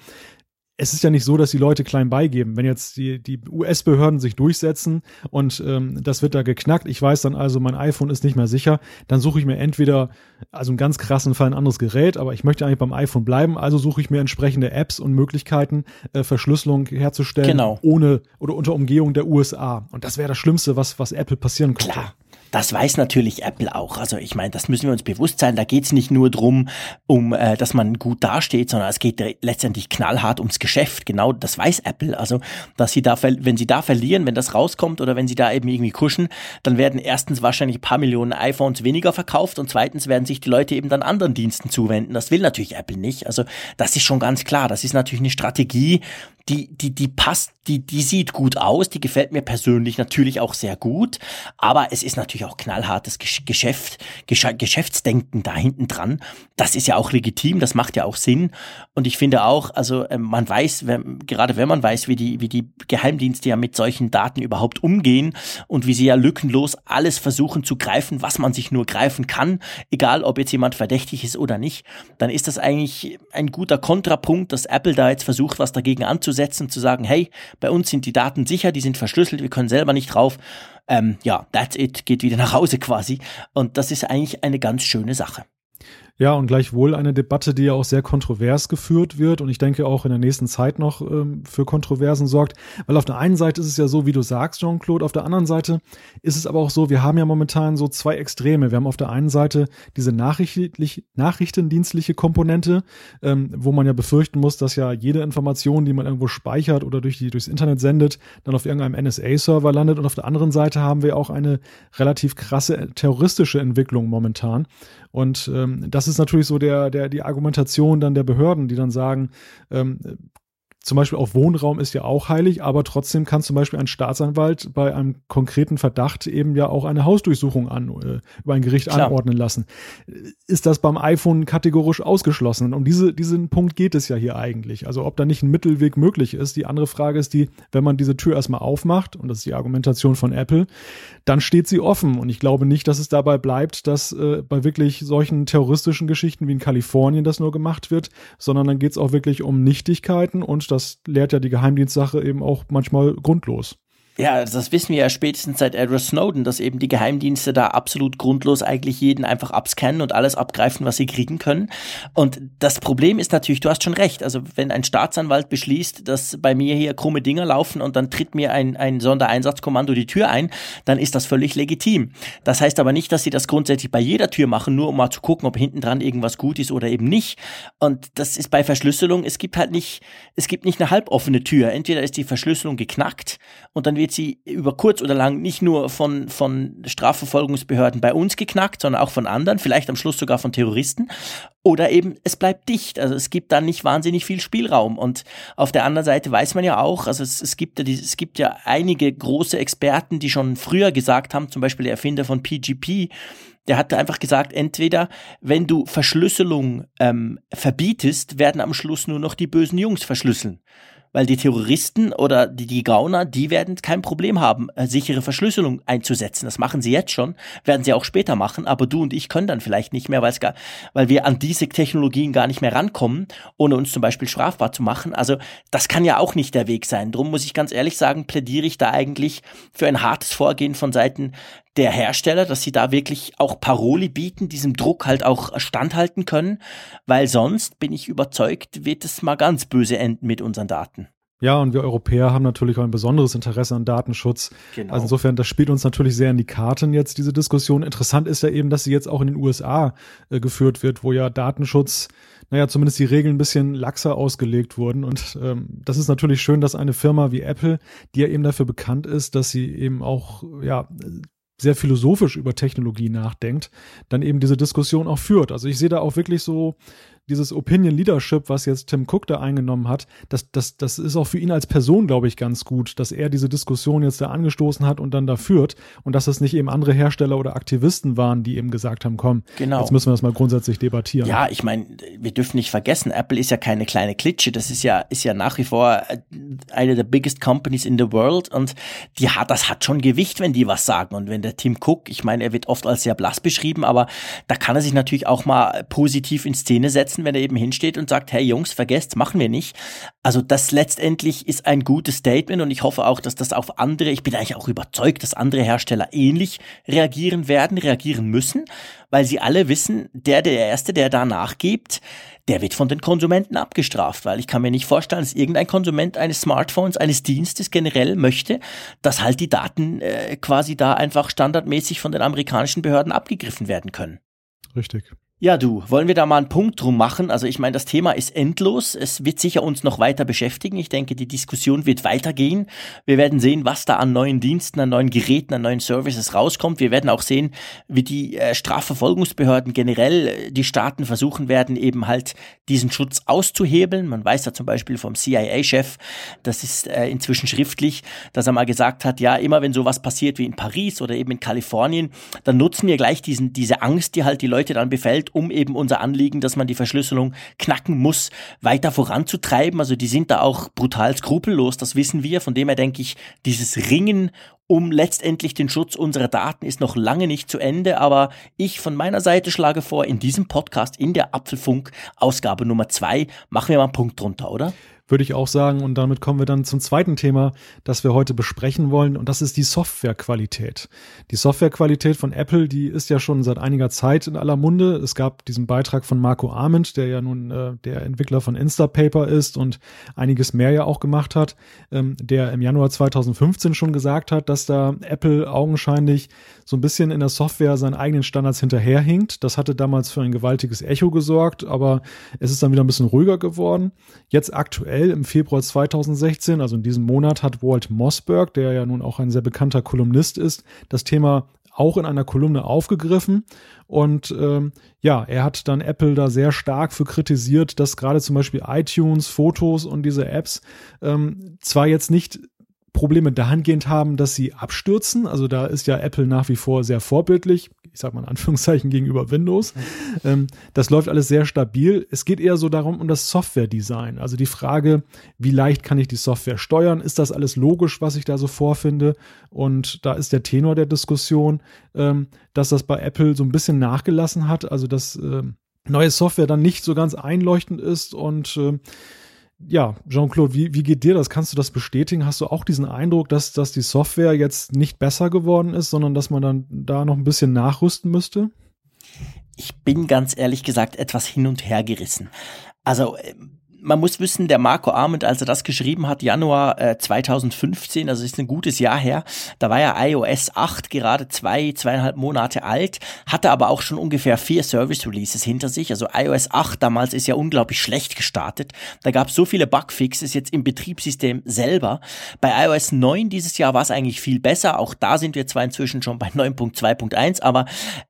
es ist ja nicht so, dass die Leute klein beigeben. Wenn jetzt die, die US-Behörden sich durchsetzen und ähm, das wird da geknackt, ich weiß dann also, mein iPhone ist nicht mehr sicher, dann suche ich mir entweder, also im ganz krassen Fall ein anderes Gerät, aber ich möchte eigentlich beim iPhone bleiben, also suche ich mir entsprechende Apps und Möglichkeiten, äh, Verschlüsselung herzustellen, genau. ohne oder unter Umgehung der USA. Und das wäre das Schlimmste, was, was Apple passieren könnte. Klar. Das weiß natürlich Apple auch. Also ich meine, das müssen wir uns bewusst sein. Da geht es nicht nur drum, um äh, dass man gut dasteht, sondern es geht letztendlich knallhart ums Geschäft. Genau, das weiß Apple. Also, dass sie da, wenn sie da verlieren, wenn das rauskommt oder wenn sie da eben irgendwie kuschen, dann werden erstens wahrscheinlich ein paar Millionen iPhones weniger verkauft und zweitens werden sich die Leute eben dann anderen Diensten zuwenden. Das will natürlich Apple nicht. Also das ist schon ganz klar. Das ist natürlich eine Strategie, die, die, die passt, die, die sieht gut aus, die gefällt mir persönlich natürlich auch sehr gut, aber es ist natürlich auch knallhartes Geschäft, Geschäftsdenken da hinten dran. Das ist ja auch legitim, das macht ja auch Sinn. Und ich finde auch, also ähm, man weiß, wenn, gerade wenn man weiß, wie die, wie die Geheimdienste ja mit solchen Daten überhaupt umgehen und wie sie ja lückenlos alles versuchen zu greifen, was man sich nur greifen kann, egal ob jetzt jemand verdächtig ist oder nicht, dann ist das eigentlich ein guter Kontrapunkt, dass Apple da jetzt versucht, was dagegen anzusetzen hinzusetzen, zu sagen, hey, bei uns sind die Daten sicher, die sind verschlüsselt, wir können selber nicht drauf. Ähm, ja, that's it, geht wieder nach Hause quasi. Und das ist eigentlich eine ganz schöne Sache. Ja, und gleichwohl eine Debatte, die ja auch sehr kontrovers geführt wird und ich denke auch in der nächsten Zeit noch ähm, für Kontroversen sorgt. Weil auf der einen Seite ist es ja so, wie du sagst, Jean-Claude, auf der anderen Seite ist es aber auch so, wir haben ja momentan so zwei Extreme. Wir haben auf der einen Seite diese nachrichtlich, nachrichtendienstliche Komponente, ähm, wo man ja befürchten muss, dass ja jede Information, die man irgendwo speichert oder durch die, durchs Internet sendet, dann auf irgendeinem NSA-Server landet. Und auf der anderen Seite haben wir auch eine relativ krasse terroristische Entwicklung momentan. Und ähm, das ist natürlich so der, der, die Argumentation dann der Behörden, die dann sagen, ähm, zum Beispiel auch Wohnraum ist ja auch heilig, aber trotzdem kann zum Beispiel ein Staatsanwalt bei einem konkreten Verdacht eben ja auch eine Hausdurchsuchung an, äh, über ein Gericht Klar. anordnen lassen. Ist das beim iPhone kategorisch ausgeschlossen? Und um diese, diesen Punkt geht es ja hier eigentlich. Also ob da nicht ein Mittelweg möglich ist. Die andere Frage ist die, wenn man diese Tür erstmal aufmacht, und das ist die Argumentation von Apple, dann steht sie offen. Und ich glaube nicht, dass es dabei bleibt, dass äh, bei wirklich solchen terroristischen Geschichten wie in Kalifornien das nur gemacht wird, sondern dann geht es auch wirklich um Nichtigkeiten und das lehrt ja die Geheimdienstsache eben auch manchmal grundlos. Ja, das wissen wir ja spätestens seit Edward Snowden, dass eben die Geheimdienste da absolut grundlos eigentlich jeden einfach abscannen und alles abgreifen, was sie kriegen können. Und das Problem ist natürlich, du hast schon recht, also wenn ein Staatsanwalt beschließt, dass bei mir hier krumme Dinger laufen und dann tritt mir ein, ein Sondereinsatzkommando die Tür ein, dann ist das völlig legitim. Das heißt aber nicht, dass sie das grundsätzlich bei jeder Tür machen, nur um mal zu gucken, ob hinten dran irgendwas gut ist oder eben nicht. Und das ist bei Verschlüsselung, es gibt halt nicht, es gibt nicht eine halboffene Tür. Entweder ist die Verschlüsselung geknackt und dann wird sie über kurz oder lang nicht nur von, von Strafverfolgungsbehörden bei uns geknackt, sondern auch von anderen, vielleicht am Schluss sogar von Terroristen. Oder eben, es bleibt dicht. Also es gibt da nicht wahnsinnig viel Spielraum. Und auf der anderen Seite weiß man ja auch, also es, es, gibt, ja es gibt ja einige große Experten, die schon früher gesagt haben, zum Beispiel der Erfinder von PGP, der hat einfach gesagt, entweder wenn du Verschlüsselung ähm, verbietest, werden am Schluss nur noch die bösen Jungs verschlüsseln weil die Terroristen oder die, die Gauner, die werden kein Problem haben, äh, sichere Verschlüsselung einzusetzen. Das machen sie jetzt schon, werden sie auch später machen, aber du und ich können dann vielleicht nicht mehr, gar, weil wir an diese Technologien gar nicht mehr rankommen, ohne uns zum Beispiel strafbar zu machen. Also das kann ja auch nicht der Weg sein. Drum muss ich ganz ehrlich sagen, plädiere ich da eigentlich für ein hartes Vorgehen von Seiten der Hersteller, dass sie da wirklich auch Paroli bieten, diesem Druck halt auch standhalten können, weil sonst bin ich überzeugt, wird es mal ganz böse enden mit unseren Daten. Ja, und wir Europäer haben natürlich auch ein besonderes Interesse an Datenschutz. Genau. Also insofern, das spielt uns natürlich sehr in die Karten jetzt, diese Diskussion. Interessant ist ja eben, dass sie jetzt auch in den USA äh, geführt wird, wo ja Datenschutz, naja, zumindest die Regeln ein bisschen laxer ausgelegt wurden. Und ähm, das ist natürlich schön, dass eine Firma wie Apple, die ja eben dafür bekannt ist, dass sie eben auch, ja, sehr philosophisch über Technologie nachdenkt, dann eben diese Diskussion auch führt. Also ich sehe da auch wirklich so dieses Opinion Leadership, was jetzt Tim Cook da eingenommen hat, das, das, das ist auch für ihn als Person, glaube ich, ganz gut, dass er diese Diskussion jetzt da angestoßen hat und dann da führt und dass es nicht eben andere Hersteller oder Aktivisten waren, die eben gesagt haben, komm, genau. jetzt müssen wir das mal grundsätzlich debattieren. Ja, ich meine, wir dürfen nicht vergessen, Apple ist ja keine kleine Klitsche, das ist ja, ist ja nach wie vor äh, eine der biggest companies in the world und die hat, das hat schon Gewicht, wenn die was sagen und wenn der Tim Cook, ich meine, er wird oft als sehr blass beschrieben, aber da kann er sich natürlich auch mal positiv in Szene setzen sitzen, wenn er eben hinsteht und sagt, hey Jungs, vergesst, machen wir nicht. Also das letztendlich ist ein gutes Statement und ich hoffe auch, dass das auf andere, ich bin eigentlich auch überzeugt, dass andere Hersteller ähnlich reagieren werden, reagieren müssen, weil sie alle wissen, der, der Erste, der da nachgibt, der wird von den Konsumenten abgestraft, weil ich kann mir nicht vorstellen, dass irgendein Konsument eines Smartphones, eines Dienstes generell möchte, dass halt die Daten äh, quasi da einfach standardmäßig von den amerikanischen Behörden abgegriffen werden können. Richtig. Ja, du, wollen wir da mal einen Punkt drum machen? Also ich meine, das Thema ist endlos. Es wird sicher uns noch weiter beschäftigen. Ich denke, die Diskussion wird weitergehen. Wir werden sehen, was da an neuen Diensten, an neuen Geräten, an neuen Services rauskommt. Wir werden auch sehen, wie die äh, Strafverfolgungsbehörden generell äh, die Staaten versuchen werden, eben halt diesen Schutz auszuhebeln. Man weiß ja zum Beispiel vom CIA-Chef, das ist äh, inzwischen schriftlich, dass er mal gesagt hat, ja, immer wenn sowas passiert wie in Paris oder eben in Kalifornien, dann nutzen wir gleich diesen, diese Angst, die halt die Leute dann befällt, Welt, um eben unser Anliegen, dass man die Verschlüsselung knacken muss, weiter voranzutreiben. Also die sind da auch brutal skrupellos, das wissen wir. Von dem her denke ich, dieses Ringen um letztendlich den Schutz unserer Daten ist noch lange nicht zu Ende, aber ich von meiner Seite schlage vor, in diesem Podcast, in der Apfelfunk Ausgabe Nummer zwei, machen wir mal einen Punkt drunter, oder? Würde ich auch sagen. Und damit kommen wir dann zum zweiten Thema, das wir heute besprechen wollen. Und das ist die Softwarequalität. Die Softwarequalität von Apple, die ist ja schon seit einiger Zeit in aller Munde. Es gab diesen Beitrag von Marco Arment, der ja nun äh, der Entwickler von Instapaper ist und einiges mehr ja auch gemacht hat, ähm, der im Januar 2015 schon gesagt hat, dass da Apple augenscheinlich so ein bisschen in der Software seinen eigenen Standards hinterherhinkt. Das hatte damals für ein gewaltiges Echo gesorgt, aber es ist dann wieder ein bisschen ruhiger geworden. Jetzt aktuell aktuell im Februar 2016, also in diesem Monat, hat Walt Mossberg, der ja nun auch ein sehr bekannter Kolumnist ist, das Thema auch in einer Kolumne aufgegriffen. Und ähm, ja, er hat dann Apple da sehr stark für kritisiert, dass gerade zum Beispiel iTunes, Fotos und diese Apps ähm, zwar jetzt nicht Probleme dahingehend haben, dass sie abstürzen. Also da ist ja Apple nach wie vor sehr vorbildlich. Ich sag mal in Anführungszeichen [laughs] gegenüber Windows. Ähm, das läuft alles sehr stabil. Es geht eher so darum, um das Software-Design. Also die Frage, wie leicht kann ich die Software steuern? Ist das alles logisch, was ich da so vorfinde? Und da ist der Tenor der Diskussion, ähm, dass das bei Apple so ein bisschen nachgelassen hat. Also dass äh, neue Software dann nicht so ganz einleuchtend ist und äh, ja, Jean-Claude, wie, wie geht dir das? Kannst du das bestätigen? Hast du auch diesen Eindruck, dass, dass die Software jetzt nicht besser geworden ist, sondern dass man dann da noch ein bisschen nachrüsten müsste? Ich bin ganz ehrlich gesagt etwas hin und her gerissen. Also ähm, man muss wissen, der Marco Arment, als er das geschrieben hat, Januar äh, 2015, also ist ein gutes Jahr her, da war ja iOS 8 gerade zwei, zweieinhalb Monate alt, hatte aber auch schon ungefähr vier Service Releases hinter sich. Also iOS 8 damals ist ja unglaublich schlecht gestartet. Da gab es so viele Bugfixes jetzt im Betriebssystem selber. Bei iOS 9 dieses Jahr war es eigentlich viel besser. Auch da sind wir zwar inzwischen schon bei 9.2.1, aber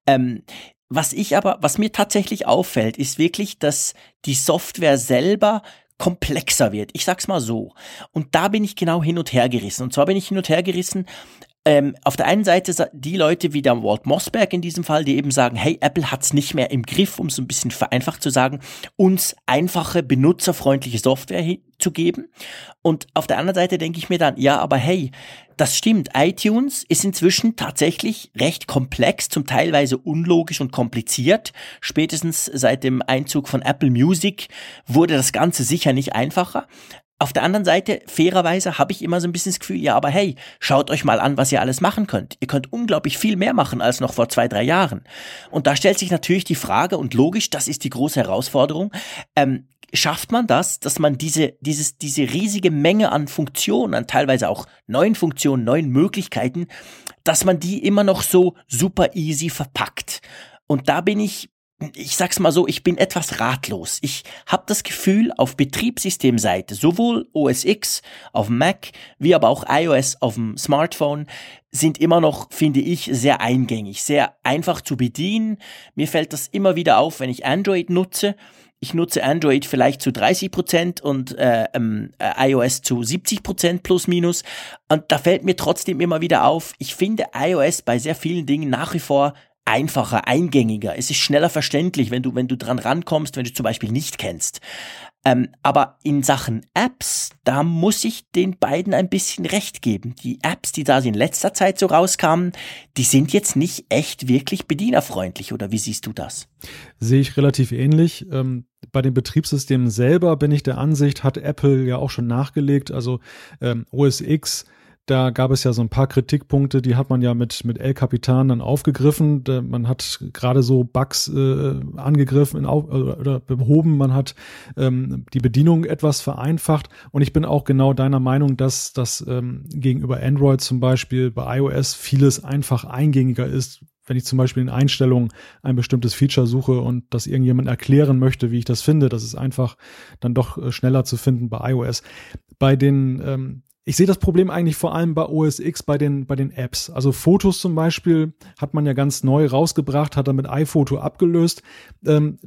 ähm, was ich aber, was mir tatsächlich auffällt, ist wirklich, dass die Software selber komplexer wird. Ich sag's mal so. Und da bin ich genau hin und her gerissen. Und zwar bin ich hin und her gerissen, ähm, auf der einen Seite die Leute wie der Walt Mossberg in diesem Fall, die eben sagen, hey, Apple hat's nicht mehr im Griff, um es ein bisschen vereinfacht zu sagen, uns einfache, benutzerfreundliche Software zu geben. Und auf der anderen Seite denke ich mir dann, ja, aber hey, das stimmt, iTunes ist inzwischen tatsächlich recht komplex, zum teilweise unlogisch und kompliziert. Spätestens seit dem Einzug von Apple Music wurde das Ganze sicher nicht einfacher. Auf der anderen Seite, fairerweise, habe ich immer so ein bisschen das Gefühl, ja, aber hey, schaut euch mal an, was ihr alles machen könnt. Ihr könnt unglaublich viel mehr machen als noch vor zwei, drei Jahren. Und da stellt sich natürlich die Frage, und logisch, das ist die große Herausforderung, ähm, schafft man das, dass man diese, dieses, diese riesige Menge an Funktionen, an teilweise auch neuen Funktionen, neuen Möglichkeiten, dass man die immer noch so super easy verpackt. Und da bin ich ich sag's mal so, ich bin etwas ratlos. Ich habe das Gefühl, auf Betriebssystemseite, sowohl OS X auf Mac wie aber auch iOS auf dem Smartphone, sind immer noch, finde ich, sehr eingängig, sehr einfach zu bedienen. Mir fällt das immer wieder auf, wenn ich Android nutze. Ich nutze Android vielleicht zu 30 Prozent und äh, ähm, äh, iOS zu 70 Prozent plus minus. Und da fällt mir trotzdem immer wieder auf, ich finde iOS bei sehr vielen Dingen nach wie vor einfacher, eingängiger. Es ist schneller verständlich, wenn du, wenn du dran rankommst, wenn du zum Beispiel nicht kennst. Ähm, aber in Sachen Apps, da muss ich den beiden ein bisschen recht geben. Die Apps, die da in letzter Zeit so rauskamen, die sind jetzt nicht echt wirklich bedienerfreundlich. Oder wie siehst du das? Sehe ich relativ ähnlich. Ähm, bei den Betriebssystemen selber bin ich der Ansicht, hat Apple ja auch schon nachgelegt. Also ähm, OS X da gab es ja so ein paar Kritikpunkte, die hat man ja mit, mit El Capitan dann aufgegriffen. Man hat gerade so Bugs äh, angegriffen in, oder behoben, man hat ähm, die Bedienung etwas vereinfacht. Und ich bin auch genau deiner Meinung, dass das ähm, gegenüber Android zum Beispiel bei iOS vieles einfach eingängiger ist. Wenn ich zum Beispiel in Einstellungen ein bestimmtes Feature suche und das irgendjemand erklären möchte, wie ich das finde, das ist einfach dann doch äh, schneller zu finden bei iOS. Bei den ähm, ich sehe das Problem eigentlich vor allem bei OS X, bei den, bei den Apps. Also Fotos zum Beispiel hat man ja ganz neu rausgebracht, hat damit iPhoto abgelöst. Ähm,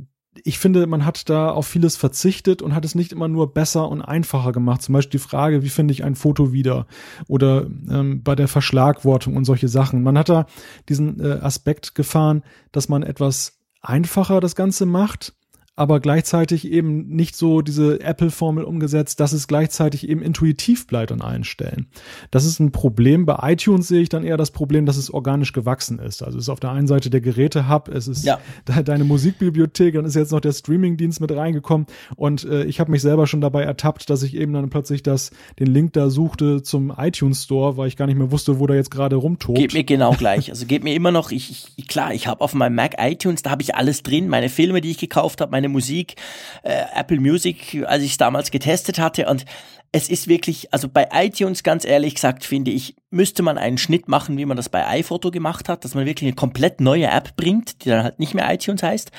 ich finde, man hat da auf vieles verzichtet und hat es nicht immer nur besser und einfacher gemacht. Zum Beispiel die Frage, wie finde ich ein Foto wieder? Oder ähm, bei der Verschlagwortung und solche Sachen. Man hat da diesen äh, Aspekt gefahren, dass man etwas einfacher das Ganze macht aber gleichzeitig eben nicht so diese Apple-Formel umgesetzt, dass es gleichzeitig eben intuitiv bleibt an allen Stellen. Das ist ein Problem. Bei iTunes sehe ich dann eher das Problem, dass es organisch gewachsen ist. Also es ist auf der einen Seite der Geräte-Hub, es ist ja. deine Musikbibliothek, dann ist jetzt noch der Streaming-Dienst mit reingekommen und äh, ich habe mich selber schon dabei ertappt, dass ich eben dann plötzlich das, den Link da suchte zum iTunes Store, weil ich gar nicht mehr wusste, wo der jetzt gerade rumtobt. Geht mir genau gleich. Also geht mir immer noch, ich, ich klar, ich habe auf meinem Mac iTunes, da habe ich alles drin, meine Filme, die ich gekauft habe, meine Musik, äh, Apple Music, als ich es damals getestet hatte. Und es ist wirklich, also bei iTunes ganz ehrlich gesagt, finde ich, müsste man einen Schnitt machen, wie man das bei iPhoto gemacht hat, dass man wirklich eine komplett neue App bringt, die dann halt nicht mehr iTunes heißt,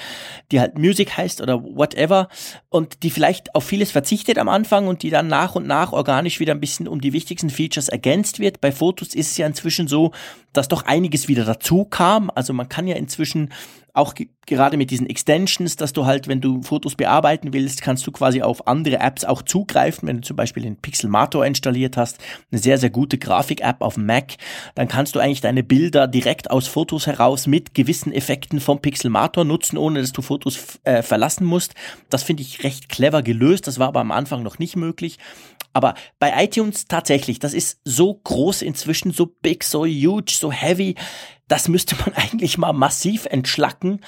die halt Music heißt oder whatever und die vielleicht auf vieles verzichtet am Anfang und die dann nach und nach organisch wieder ein bisschen um die wichtigsten Features ergänzt wird. Bei Fotos ist es ja inzwischen so, dass doch einiges wieder dazu kam. Also man kann ja inzwischen auch gerade mit diesen Extensions, dass du halt, wenn du Fotos bearbeiten willst, kannst du quasi auf andere Apps auch zugreifen. Wenn du zum Beispiel den Pixelmator installiert hast, eine sehr, sehr gute Grafik-App auf dem Mac, dann kannst du eigentlich deine Bilder direkt aus Fotos heraus mit gewissen Effekten vom Pixelmator nutzen, ohne dass du Fotos äh, verlassen musst. Das finde ich recht clever gelöst. Das war aber am Anfang noch nicht möglich. Aber bei iTunes tatsächlich, das ist so groß inzwischen, so big, so huge, so heavy. Das müsste man [laughs] eigentlich mal massiv entschlacken.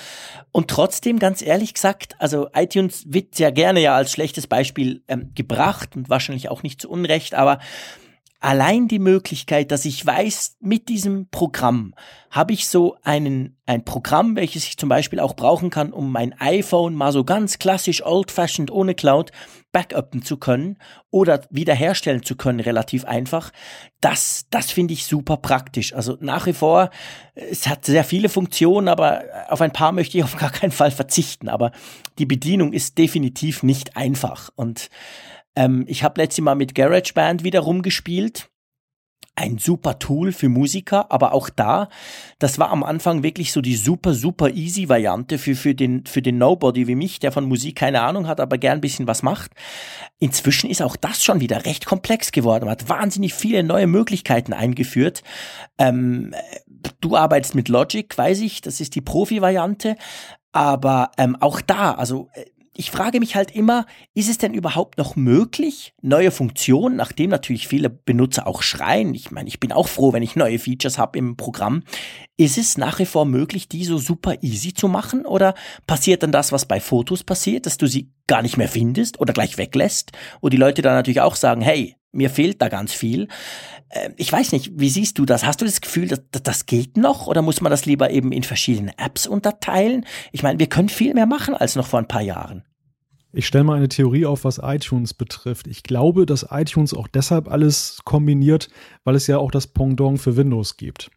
Und trotzdem, ganz ehrlich gesagt, also iTunes wird sehr gerne ja als schlechtes Beispiel ähm, gebracht und wahrscheinlich auch nicht zu Unrecht, aber allein die Möglichkeit, dass ich weiß, mit diesem Programm habe ich so einen, ein Programm, welches ich zum Beispiel auch brauchen kann, um mein iPhone mal so ganz klassisch old-fashioned ohne Cloud backuppen zu können oder wiederherstellen zu können, relativ einfach. Das, das finde ich super praktisch. Also nach wie vor, es hat sehr viele Funktionen, aber auf ein paar möchte ich auf [laughs] gar keinen Fall verzichten. Aber die Bedienung ist definitiv nicht einfach und ähm, ich habe letztes Mal mit GarageBand wieder rumgespielt. Ein super Tool für Musiker, aber auch da, das war am Anfang wirklich so die super, super easy Variante für, für den, für den Nobody wie mich, der von Musik keine Ahnung hat, aber gern ein bisschen was macht. Inzwischen ist auch das schon wieder recht komplex geworden. Man hat wahnsinnig viele neue Möglichkeiten eingeführt. Ähm, du arbeitest mit Logic, weiß ich, das ist die Profi-Variante. Aber ähm, auch da, also äh, ich frage mich halt immer, ist es denn überhaupt noch möglich, neue Funktionen, nachdem natürlich viele Benutzer auch schreien, ich meine, ich bin auch froh, wenn ich neue Features habe im Programm, ist es nach wie vor möglich, die so super easy zu machen oder passiert dann das, was bei Fotos passiert, dass du sie gar nicht mehr findest oder gleich weglässt, wo die Leute dann natürlich auch sagen, hey, mir fehlt da ganz viel. Ähm, ich weiß nicht, wie siehst du das? Hast du das Gefühl, dass, das geht noch oder muss man das lieber eben in verschiedenen Apps unterteilen? Ich meine, wir können viel mehr machen als noch vor ein paar Jahren. Ich stelle mal eine Theorie auf, was iTunes betrifft. Ich glaube, dass iTunes auch deshalb alles kombiniert, weil es ja auch das Pendant für Windows gibt.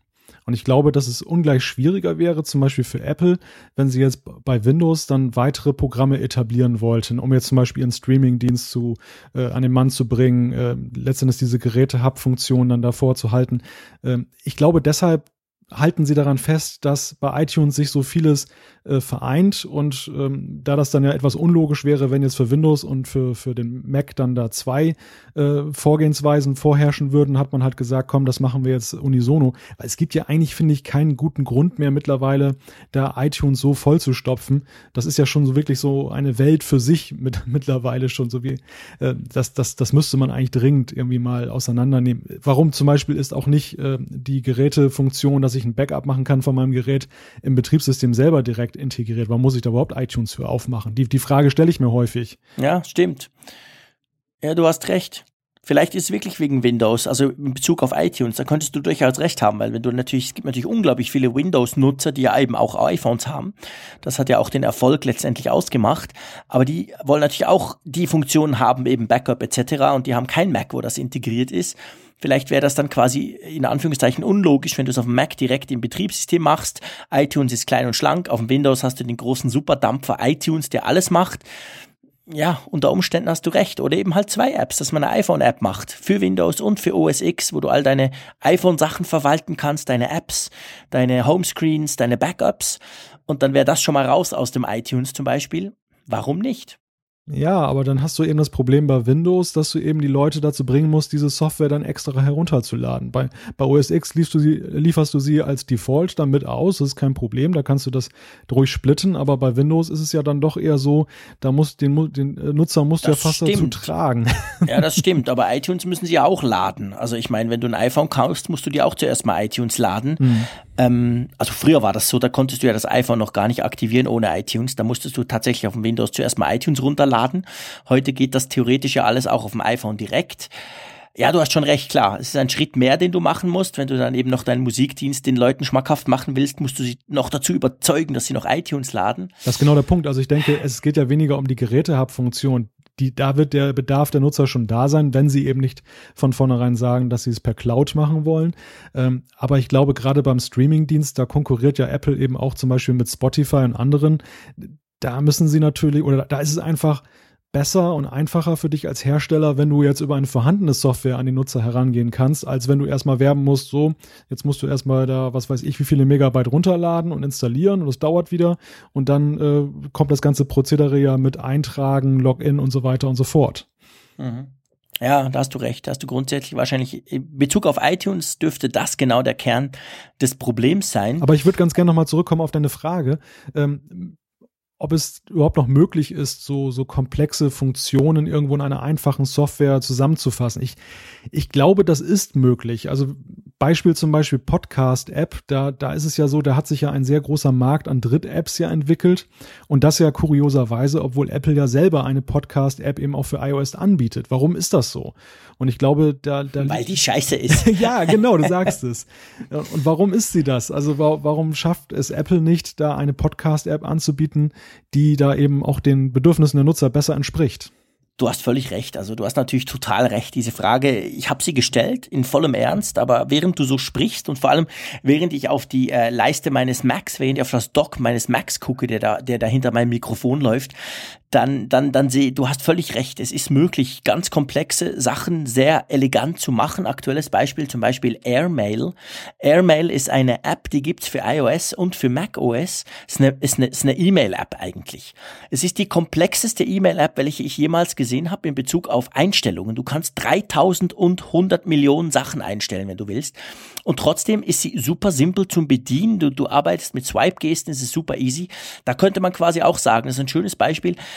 Und ich glaube, dass es ungleich schwieriger wäre, zum Beispiel für Apple, wenn sie jetzt bei Windows dann weitere Programme etablieren wollten, um jetzt zum Beispiel ihren Streaming-Dienst zu, äh, an den Mann zu bringen, äh, letztendlich diese Geräte-Hub-Funktion dann davor zu halten. Ähm, ich glaube, deshalb halten sie daran fest, dass bei iTunes sich so vieles äh, vereint und ähm, da das dann ja etwas unlogisch wäre, wenn jetzt für Windows und für, für den Mac dann da zwei äh, Vorgehensweisen vorherrschen würden, hat man halt gesagt, komm, das machen wir jetzt unisono. Weil es gibt ja eigentlich, finde ich, keinen guten Grund mehr mittlerweile, da iTunes so voll zu stopfen. Das ist ja schon so wirklich so eine Welt für sich [laughs] mit, mittlerweile schon so wie, äh, das, das, das müsste man eigentlich dringend irgendwie mal auseinandernehmen. Warum zum Beispiel ist auch nicht äh, die Gerätefunktion, dass ich ein Backup machen kann von meinem Gerät im Betriebssystem selber direkt integriert? Warum muss ich da überhaupt iTunes für aufmachen? Die, die Frage stelle ich mir häufig. Ja, stimmt. Ja, du hast recht. Vielleicht ist es wirklich wegen Windows, also in Bezug auf iTunes, da könntest du durchaus recht haben, weil wenn du natürlich, es gibt natürlich unglaublich viele Windows-Nutzer, die ja eben auch iPhones haben. Das hat ja auch den Erfolg letztendlich ausgemacht. Aber die wollen natürlich auch die Funktionen haben, eben Backup etc. und die haben kein Mac, wo das integriert ist. Vielleicht wäre das dann quasi in Anführungszeichen unlogisch, wenn du es auf dem Mac direkt im Betriebssystem machst. iTunes ist klein und schlank. Auf dem Windows hast du den großen Superdampfer iTunes, der alles macht. Ja, unter Umständen hast du recht. Oder eben halt zwei Apps, dass man eine iPhone-App macht. Für Windows und für OS X, wo du all deine iPhone-Sachen verwalten kannst, deine Apps, deine Homescreens, deine Backups. Und dann wäre das schon mal raus aus dem iTunes zum Beispiel. Warum nicht? Ja, aber dann hast du eben das Problem bei Windows, dass du eben die Leute dazu bringen musst, diese Software dann extra herunterzuladen. Bei, bei OS X lieferst du, sie, lieferst du sie als Default damit aus, das ist kein Problem, da kannst du das ruhig splitten, aber bei Windows ist es ja dann doch eher so, da muss den, den äh, Nutzer musst du ja fast stimmt. dazu tragen. [laughs] Ja, das stimmt, aber iTunes müssen sie ja auch laden. Also ich meine, wenn du ein iPhone kaufst, musst du dir auch zuerst mal iTunes laden. Mhm. Ähm, also früher war das so, da konntest du ja das iPhone noch gar nicht aktivieren ohne iTunes, da musstest du tatsächlich auf dem Windows zuerst mal iTunes runterladen runterladen. Heute geht das theoretisch ja alles auch auf dem iPhone direkt. Ja, du hast schon recht, klar. Es ist ein Schritt mehr, den du machen musst. Wenn du dann eben noch deinen Musikdienst den Leuten schmackhaft machen willst, musst du sie noch dazu überzeugen, dass sie noch iTunes laden. Das ist genau der Punkt. Also ich denke, es geht ja weniger um die Gerätehub-Funktion. Die, da wird der Bedarf der Nutzer schon da sein, wenn sie eben nicht von vornherein sagen, dass sie es per Cloud machen wollen. Ähm, aber ich glaube, gerade beim Streamingdienst, da konkurriert ja Apple eben auch zum Beispiel mit Spotify und anderen da müssen sie natürlich, oder da ist es einfach besser und einfacher für dich als Hersteller, wenn du jetzt über eine vorhandene Software an die Nutzer herangehen kannst, als wenn du erstmal werben musst, so, jetzt musst du erstmal da, was weiß ich, wie viele Megabyte runterladen und installieren und das dauert wieder und dann äh, kommt das ganze Prozedere ja mit Eintragen, Login und so weiter und so fort. Mhm. Ja, da hast du recht. Da hast du grundsätzlich wahrscheinlich in Bezug auf iTunes dürfte das genau der Kern des Problems sein. Aber ich würde ganz gerne nochmal zurückkommen auf deine Frage. Ähm, ob es überhaupt noch möglich ist, so, so komplexe Funktionen irgendwo in einer einfachen Software zusammenzufassen. Ich, ich glaube, das ist möglich. Also Beispiel zum Beispiel Podcast-App, da, da ist es ja so, da hat sich ja ein sehr großer Markt an Dritt-Apps ja entwickelt und das ja kurioserweise, obwohl Apple ja selber eine Podcast-App eben auch für iOS anbietet. Warum ist das so? Und ich glaube, da, da weil die Scheiße ist. [laughs] ja, genau, du sagst es. Und warum ist sie das? Also warum schafft es Apple nicht, da eine Podcast-App anzubieten, die da eben auch den Bedürfnissen der Nutzer besser entspricht? Du hast völlig recht. Also du hast natürlich total recht. Diese Frage, ich habe sie gestellt in vollem Ernst, aber während du so sprichst und vor allem während ich auf die äh, Leiste meines Macs, während ich auf das Dock meines Macs gucke, der da, der da hinter meinem Mikrofon läuft, dann, dann, dann sehe, du hast völlig recht. Es ist möglich, ganz komplexe Sachen sehr elegant zu machen. Aktuelles Beispiel zum Beispiel Airmail. Airmail ist eine App, die gibt's für iOS und für macOS. Eine, ist eine E-Mail-App eigentlich. Es ist die komplexeste E-Mail-App, welche ich jemals gesehen habe in Bezug auf Einstellungen. Du kannst 3000 und 100 Millionen Sachen einstellen, wenn du willst. Und trotzdem ist sie super simpel zum Bedienen. Du, du arbeitest mit Swipe-Gesten, es ist super easy. Da könnte man quasi auch sagen, das ist ein schönes Beispiel.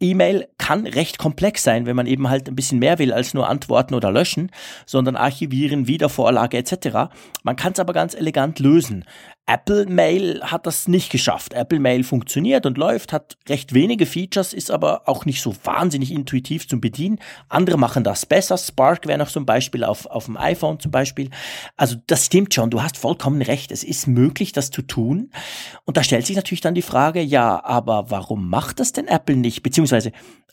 E-Mail kann recht komplex sein, wenn man eben halt ein bisschen mehr will als nur antworten oder löschen, sondern archivieren, Wiedervorlage etc. Man kann es aber ganz elegant lösen. Apple Mail hat das nicht geschafft. Apple Mail funktioniert und läuft, hat recht wenige Features, ist aber auch nicht so wahnsinnig intuitiv zum Bedienen. Andere machen das besser. Spark wäre noch ein Beispiel auf, auf dem iPhone zum Beispiel. Also das stimmt schon. Du hast vollkommen recht. Es ist möglich, das zu tun. Und da stellt sich natürlich dann die Frage, ja, aber warum macht das denn Apple nicht? Beziehungsweise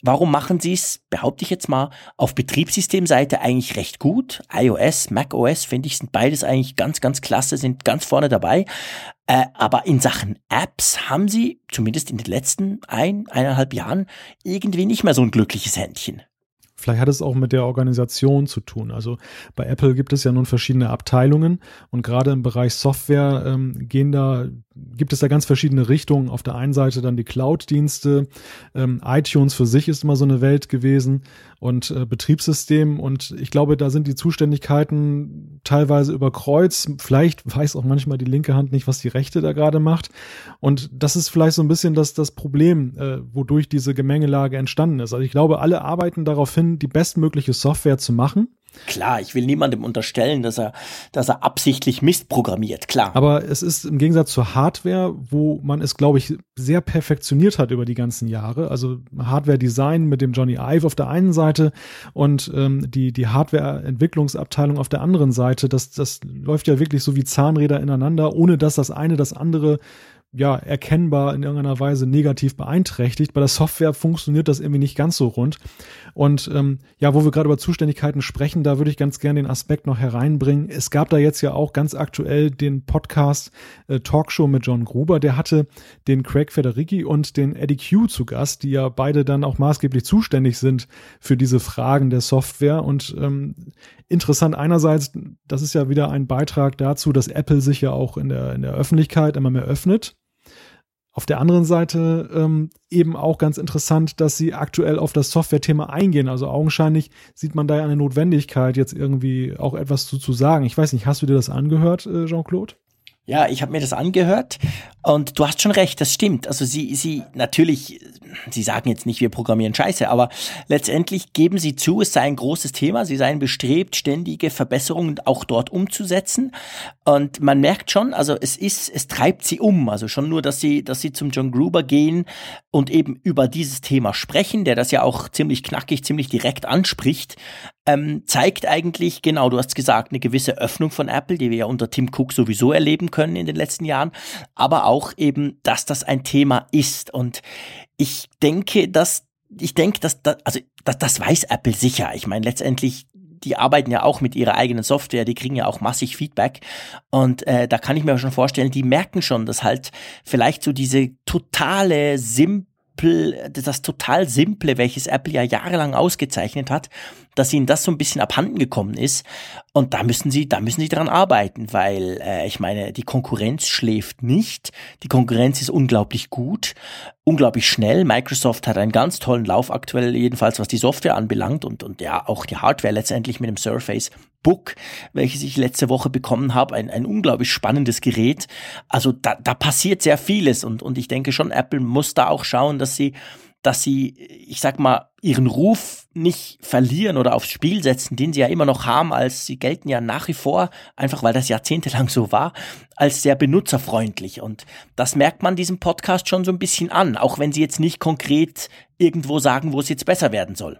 Warum machen sie es, behaupte ich jetzt mal, auf Betriebssystemseite eigentlich recht gut? iOS, macOS, finde ich, sind beides eigentlich ganz, ganz klasse, sind ganz vorne dabei. Äh, aber in Sachen Apps haben sie, zumindest in den letzten ein, eineinhalb Jahren, irgendwie nicht mehr so ein glückliches Händchen. Vielleicht hat es auch mit der Organisation zu tun. Also bei Apple gibt es ja nun verschiedene Abteilungen und gerade im Bereich Software ähm, gehen da, gibt es da ganz verschiedene Richtungen. Auf der einen Seite dann die Cloud-Dienste, ähm, iTunes für sich ist immer so eine Welt gewesen und äh, Betriebssystem und ich glaube, da sind die Zuständigkeiten teilweise über Kreuz. Vielleicht [laughs] weiß auch manchmal die linke Hand nicht, was die rechte da gerade macht. Und das ist vielleicht so ein bisschen das, das Problem, äh, wodurch diese Gemengelage entstanden ist. Also ich glaube, alle arbeiten darauf hin, die bestmögliche Software zu machen. Klar, ich will niemandem unterstellen, dass er, dass er absichtlich Mist programmiert, klar. Aber es ist im Gegensatz zur Hardware, wo man es, glaube ich, sehr perfektioniert hat über die ganzen Jahre. Also Hardware-Design mit dem Johnny Ive auf der einen Seite und ähm, die, die Hardware-Entwicklungsabteilung auf der anderen Seite. Das, das läuft ja wirklich so wie Zahnräder ineinander, ohne dass das eine das andere ja, erkennbar in irgendeiner Weise negativ beeinträchtigt. Bei der Software funktioniert das irgendwie nicht ganz so rund. Und ähm, ja, wo wir gerade über Zuständigkeiten sprechen, da würde ich ganz gerne den Aspekt noch hereinbringen. Es gab da jetzt ja auch ganz aktuell den Podcast äh, Talkshow mit John Gruber. Der hatte den Craig Federici und den Eddie Q zu Gast, die ja beide dann auch maßgeblich zuständig sind für diese Fragen der Software. Und ähm, interessant einerseits, das ist ja wieder ein Beitrag dazu, dass Apple sich ja auch in der, in der Öffentlichkeit immer mehr öffnet auf der anderen Seite ähm, eben auch ganz interessant, dass sie aktuell auf das Software-Thema eingehen. Also augenscheinlich sieht man da ja eine Notwendigkeit, jetzt irgendwie auch etwas zu, zu sagen. Ich weiß nicht, hast du dir das angehört, äh, Jean-Claude? Ja, ich habe mir das angehört und du hast schon recht, das stimmt. Also sie, sie natürlich, sie sagen jetzt nicht, wir programmieren Scheiße, aber letztendlich geben sie zu, es sei ein großes Thema, sie seien bestrebt, ständige Verbesserungen auch dort umzusetzen. Und man merkt schon, also es ist, es treibt sie um. Also schon nur, dass sie, dass sie zum John Gruber gehen und eben über dieses Thema sprechen, der das ja auch ziemlich knackig, ziemlich direkt anspricht, ähm, zeigt eigentlich, genau, du hast gesagt, eine gewisse Öffnung von Apple, die wir ja unter Tim Cook sowieso erleben können in den letzten Jahren, aber auch eben, dass das ein Thema ist. Und ich denke, dass ich denke, dass das, also das, das weiß Apple sicher. Ich meine, letztendlich die arbeiten ja auch mit ihrer eigenen Software, die kriegen ja auch massig Feedback. Und äh, da kann ich mir schon vorstellen, die merken schon, dass halt vielleicht so diese totale simple das total simple, welches Apple ja jahrelang ausgezeichnet hat, dass ihnen das so ein bisschen abhanden gekommen ist. Und da müssen sie, da müssen sie dran arbeiten, weil äh, ich meine, die Konkurrenz schläft nicht. Die Konkurrenz ist unglaublich gut, unglaublich schnell. Microsoft hat einen ganz tollen Lauf aktuell, jedenfalls was die Software anbelangt und, und ja auch die Hardware letztendlich mit dem Surface Book, welches ich letzte Woche bekommen habe, ein, ein unglaublich spannendes Gerät. Also da, da passiert sehr vieles und, und ich denke schon, Apple muss da auch schauen, dass sie dass sie, ich sag mal, ihren Ruf nicht verlieren oder aufs Spiel setzen, den sie ja immer noch haben, als sie gelten ja nach wie vor, einfach weil das jahrzehntelang so war, als sehr benutzerfreundlich. Und das merkt man diesem Podcast schon so ein bisschen an, auch wenn sie jetzt nicht konkret irgendwo sagen, wo es jetzt besser werden soll.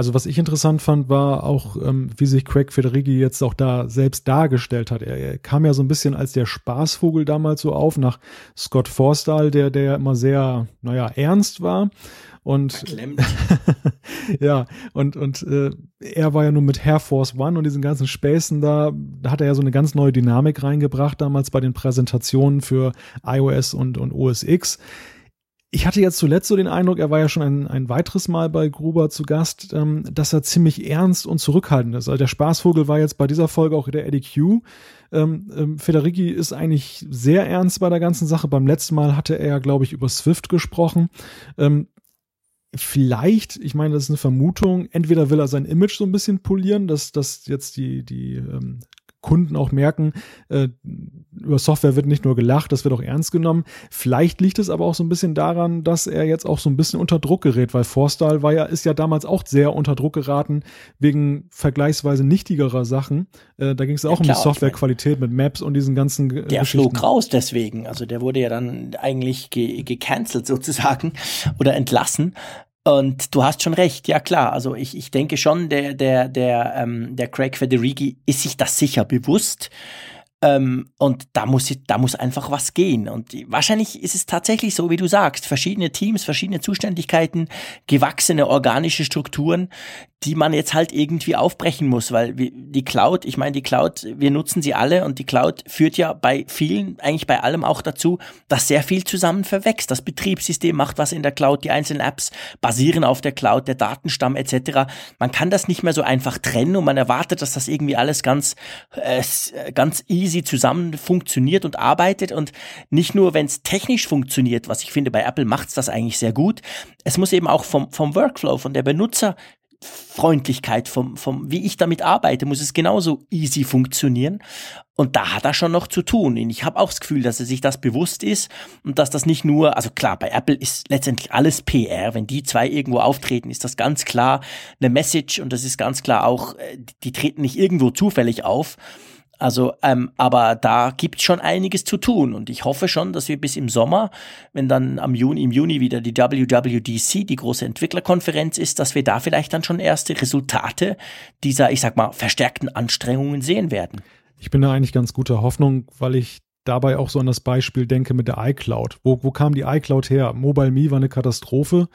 Also was ich interessant fand, war auch, ähm, wie sich Craig Federighi jetzt auch da selbst dargestellt hat. Er, er, kam ja so ein bisschen als der Spaßvogel damals so auf, nach Scott Forstall, der, der immer sehr, naja, ernst war. Und [laughs] ja, und, und äh, er war ja nur mit Air Force One und diesen ganzen Späßen da, da hat er ja so eine ganz neue Dynamik reingebracht, damals bei den Präsentationen für iOS und, und OS X ich hatte jetzt zuletzt so den Eindruck, er war ja schon ein, ein weiteres Mal bei Gruber zu Gast, ähm, dass er ziemlich ernst und zurückhaltend ist. Also der Spaßvogel war jetzt bei dieser Folge auch der Eddie Q. Ähm, ähm, Federici ist eigentlich sehr ernst bei der ganzen Sache. Beim letzten Mal hatte er ja, glaube ich, über Swift gesprochen. Ähm, vielleicht, ich meine, das ist eine Vermutung, entweder will er sein Image so ein bisschen polieren, dass, dass jetzt die, die ähm, Kunden auch merken, äh, über Software wird nicht nur gelacht, das wird auch ernst genommen. Vielleicht liegt es aber auch so ein bisschen daran, dass er jetzt auch so ein bisschen unter Druck gerät, weil Forstall war ja, ist ja damals auch sehr unter Druck geraten wegen vergleichsweisweise nichtigerer Sachen. Äh, da ging es auch ja, um die Softwarequalität mit Maps und diesen ganzen Der flog raus deswegen. Also der wurde ja dann eigentlich ge gecancelt sozusagen [laughs] oder entlassen. Und du hast schon recht, ja klar. Also ich, ich denke schon, der, der, der, ähm, der Craig Federighi ist sich das sicher bewusst. Ähm, und da muss, da muss einfach was gehen. Und wahrscheinlich ist es tatsächlich so, wie du sagst, verschiedene Teams, verschiedene Zuständigkeiten, gewachsene organische Strukturen, die man jetzt halt irgendwie aufbrechen muss, weil die Cloud, ich meine, die Cloud, wir nutzen sie alle und die Cloud führt ja bei vielen, eigentlich bei allem auch dazu, dass sehr viel zusammen verwächst. Das Betriebssystem macht was in der Cloud, die einzelnen Apps basieren auf der Cloud, der Datenstamm etc. Man kann das nicht mehr so einfach trennen und man erwartet, dass das irgendwie alles ganz, äh, ganz easy zusammen funktioniert und arbeitet und nicht nur, wenn es technisch funktioniert, was ich finde, bei Apple macht's das eigentlich sehr gut. Es muss eben auch vom, vom Workflow, von der Benutzer Freundlichkeit, vom, vom, wie ich damit arbeite, muss es genauso easy funktionieren. Und da hat er schon noch zu tun. Und ich habe auch das Gefühl, dass er sich das bewusst ist und dass das nicht nur, also klar, bei Apple ist letztendlich alles PR. Wenn die zwei irgendwo auftreten, ist das ganz klar eine Message und das ist ganz klar auch, äh, die treten nicht irgendwo zufällig auf. Also, ähm, aber da gibt schon einiges zu tun und ich hoffe schon, dass wir bis im Sommer, wenn dann am Juni, im Juni wieder die WWDC, die große Entwicklerkonferenz ist, dass wir da vielleicht dann schon erste Resultate dieser, ich sag mal, verstärkten Anstrengungen sehen werden. Ich bin da eigentlich ganz guter Hoffnung, weil ich dabei auch so an das Beispiel denke mit der iCloud. Wo, wo kam die iCloud her? Mobile Me war eine Katastrophe.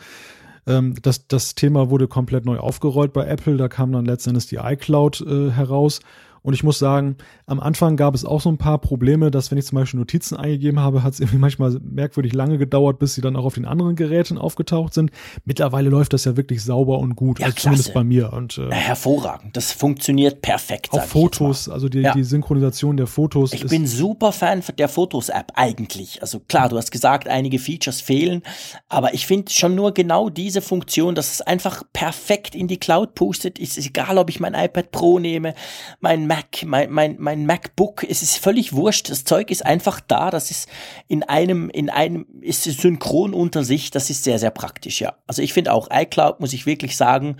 Ähm, das, das Thema wurde komplett neu aufgerollt bei Apple. Da kam dann letztendlich die iCloud äh, heraus. Und ich muss sagen, am Anfang gab es auch so ein paar Probleme, dass wenn ich zum Beispiel Notizen eingegeben habe, hat es irgendwie [laughs] manchmal merkwürdig lange gedauert, bis sie dann auch auf den anderen Geräten aufgetaucht sind. Mittlerweile läuft das ja wirklich sauber und gut, ja, also zumindest bei mir. Und, äh, hervorragend, das funktioniert perfekt. Auch Fotos, also die, ja. die Synchronisation der Fotos. Ich bin super Fan der Fotos-App eigentlich. Also klar, du hast gesagt, einige Features fehlen, aber ich finde schon nur genau diese Funktion, dass es einfach perfekt in die Cloud pustet. Ist egal, ob ich mein iPad Pro nehme, mein Mac Mac, mein, mein, mein MacBook, es ist völlig wurscht. Das Zeug ist einfach da. Das ist in einem, in einem, ist synchron unter sich. Das ist sehr, sehr praktisch, ja. Also ich finde auch iCloud, muss ich wirklich sagen,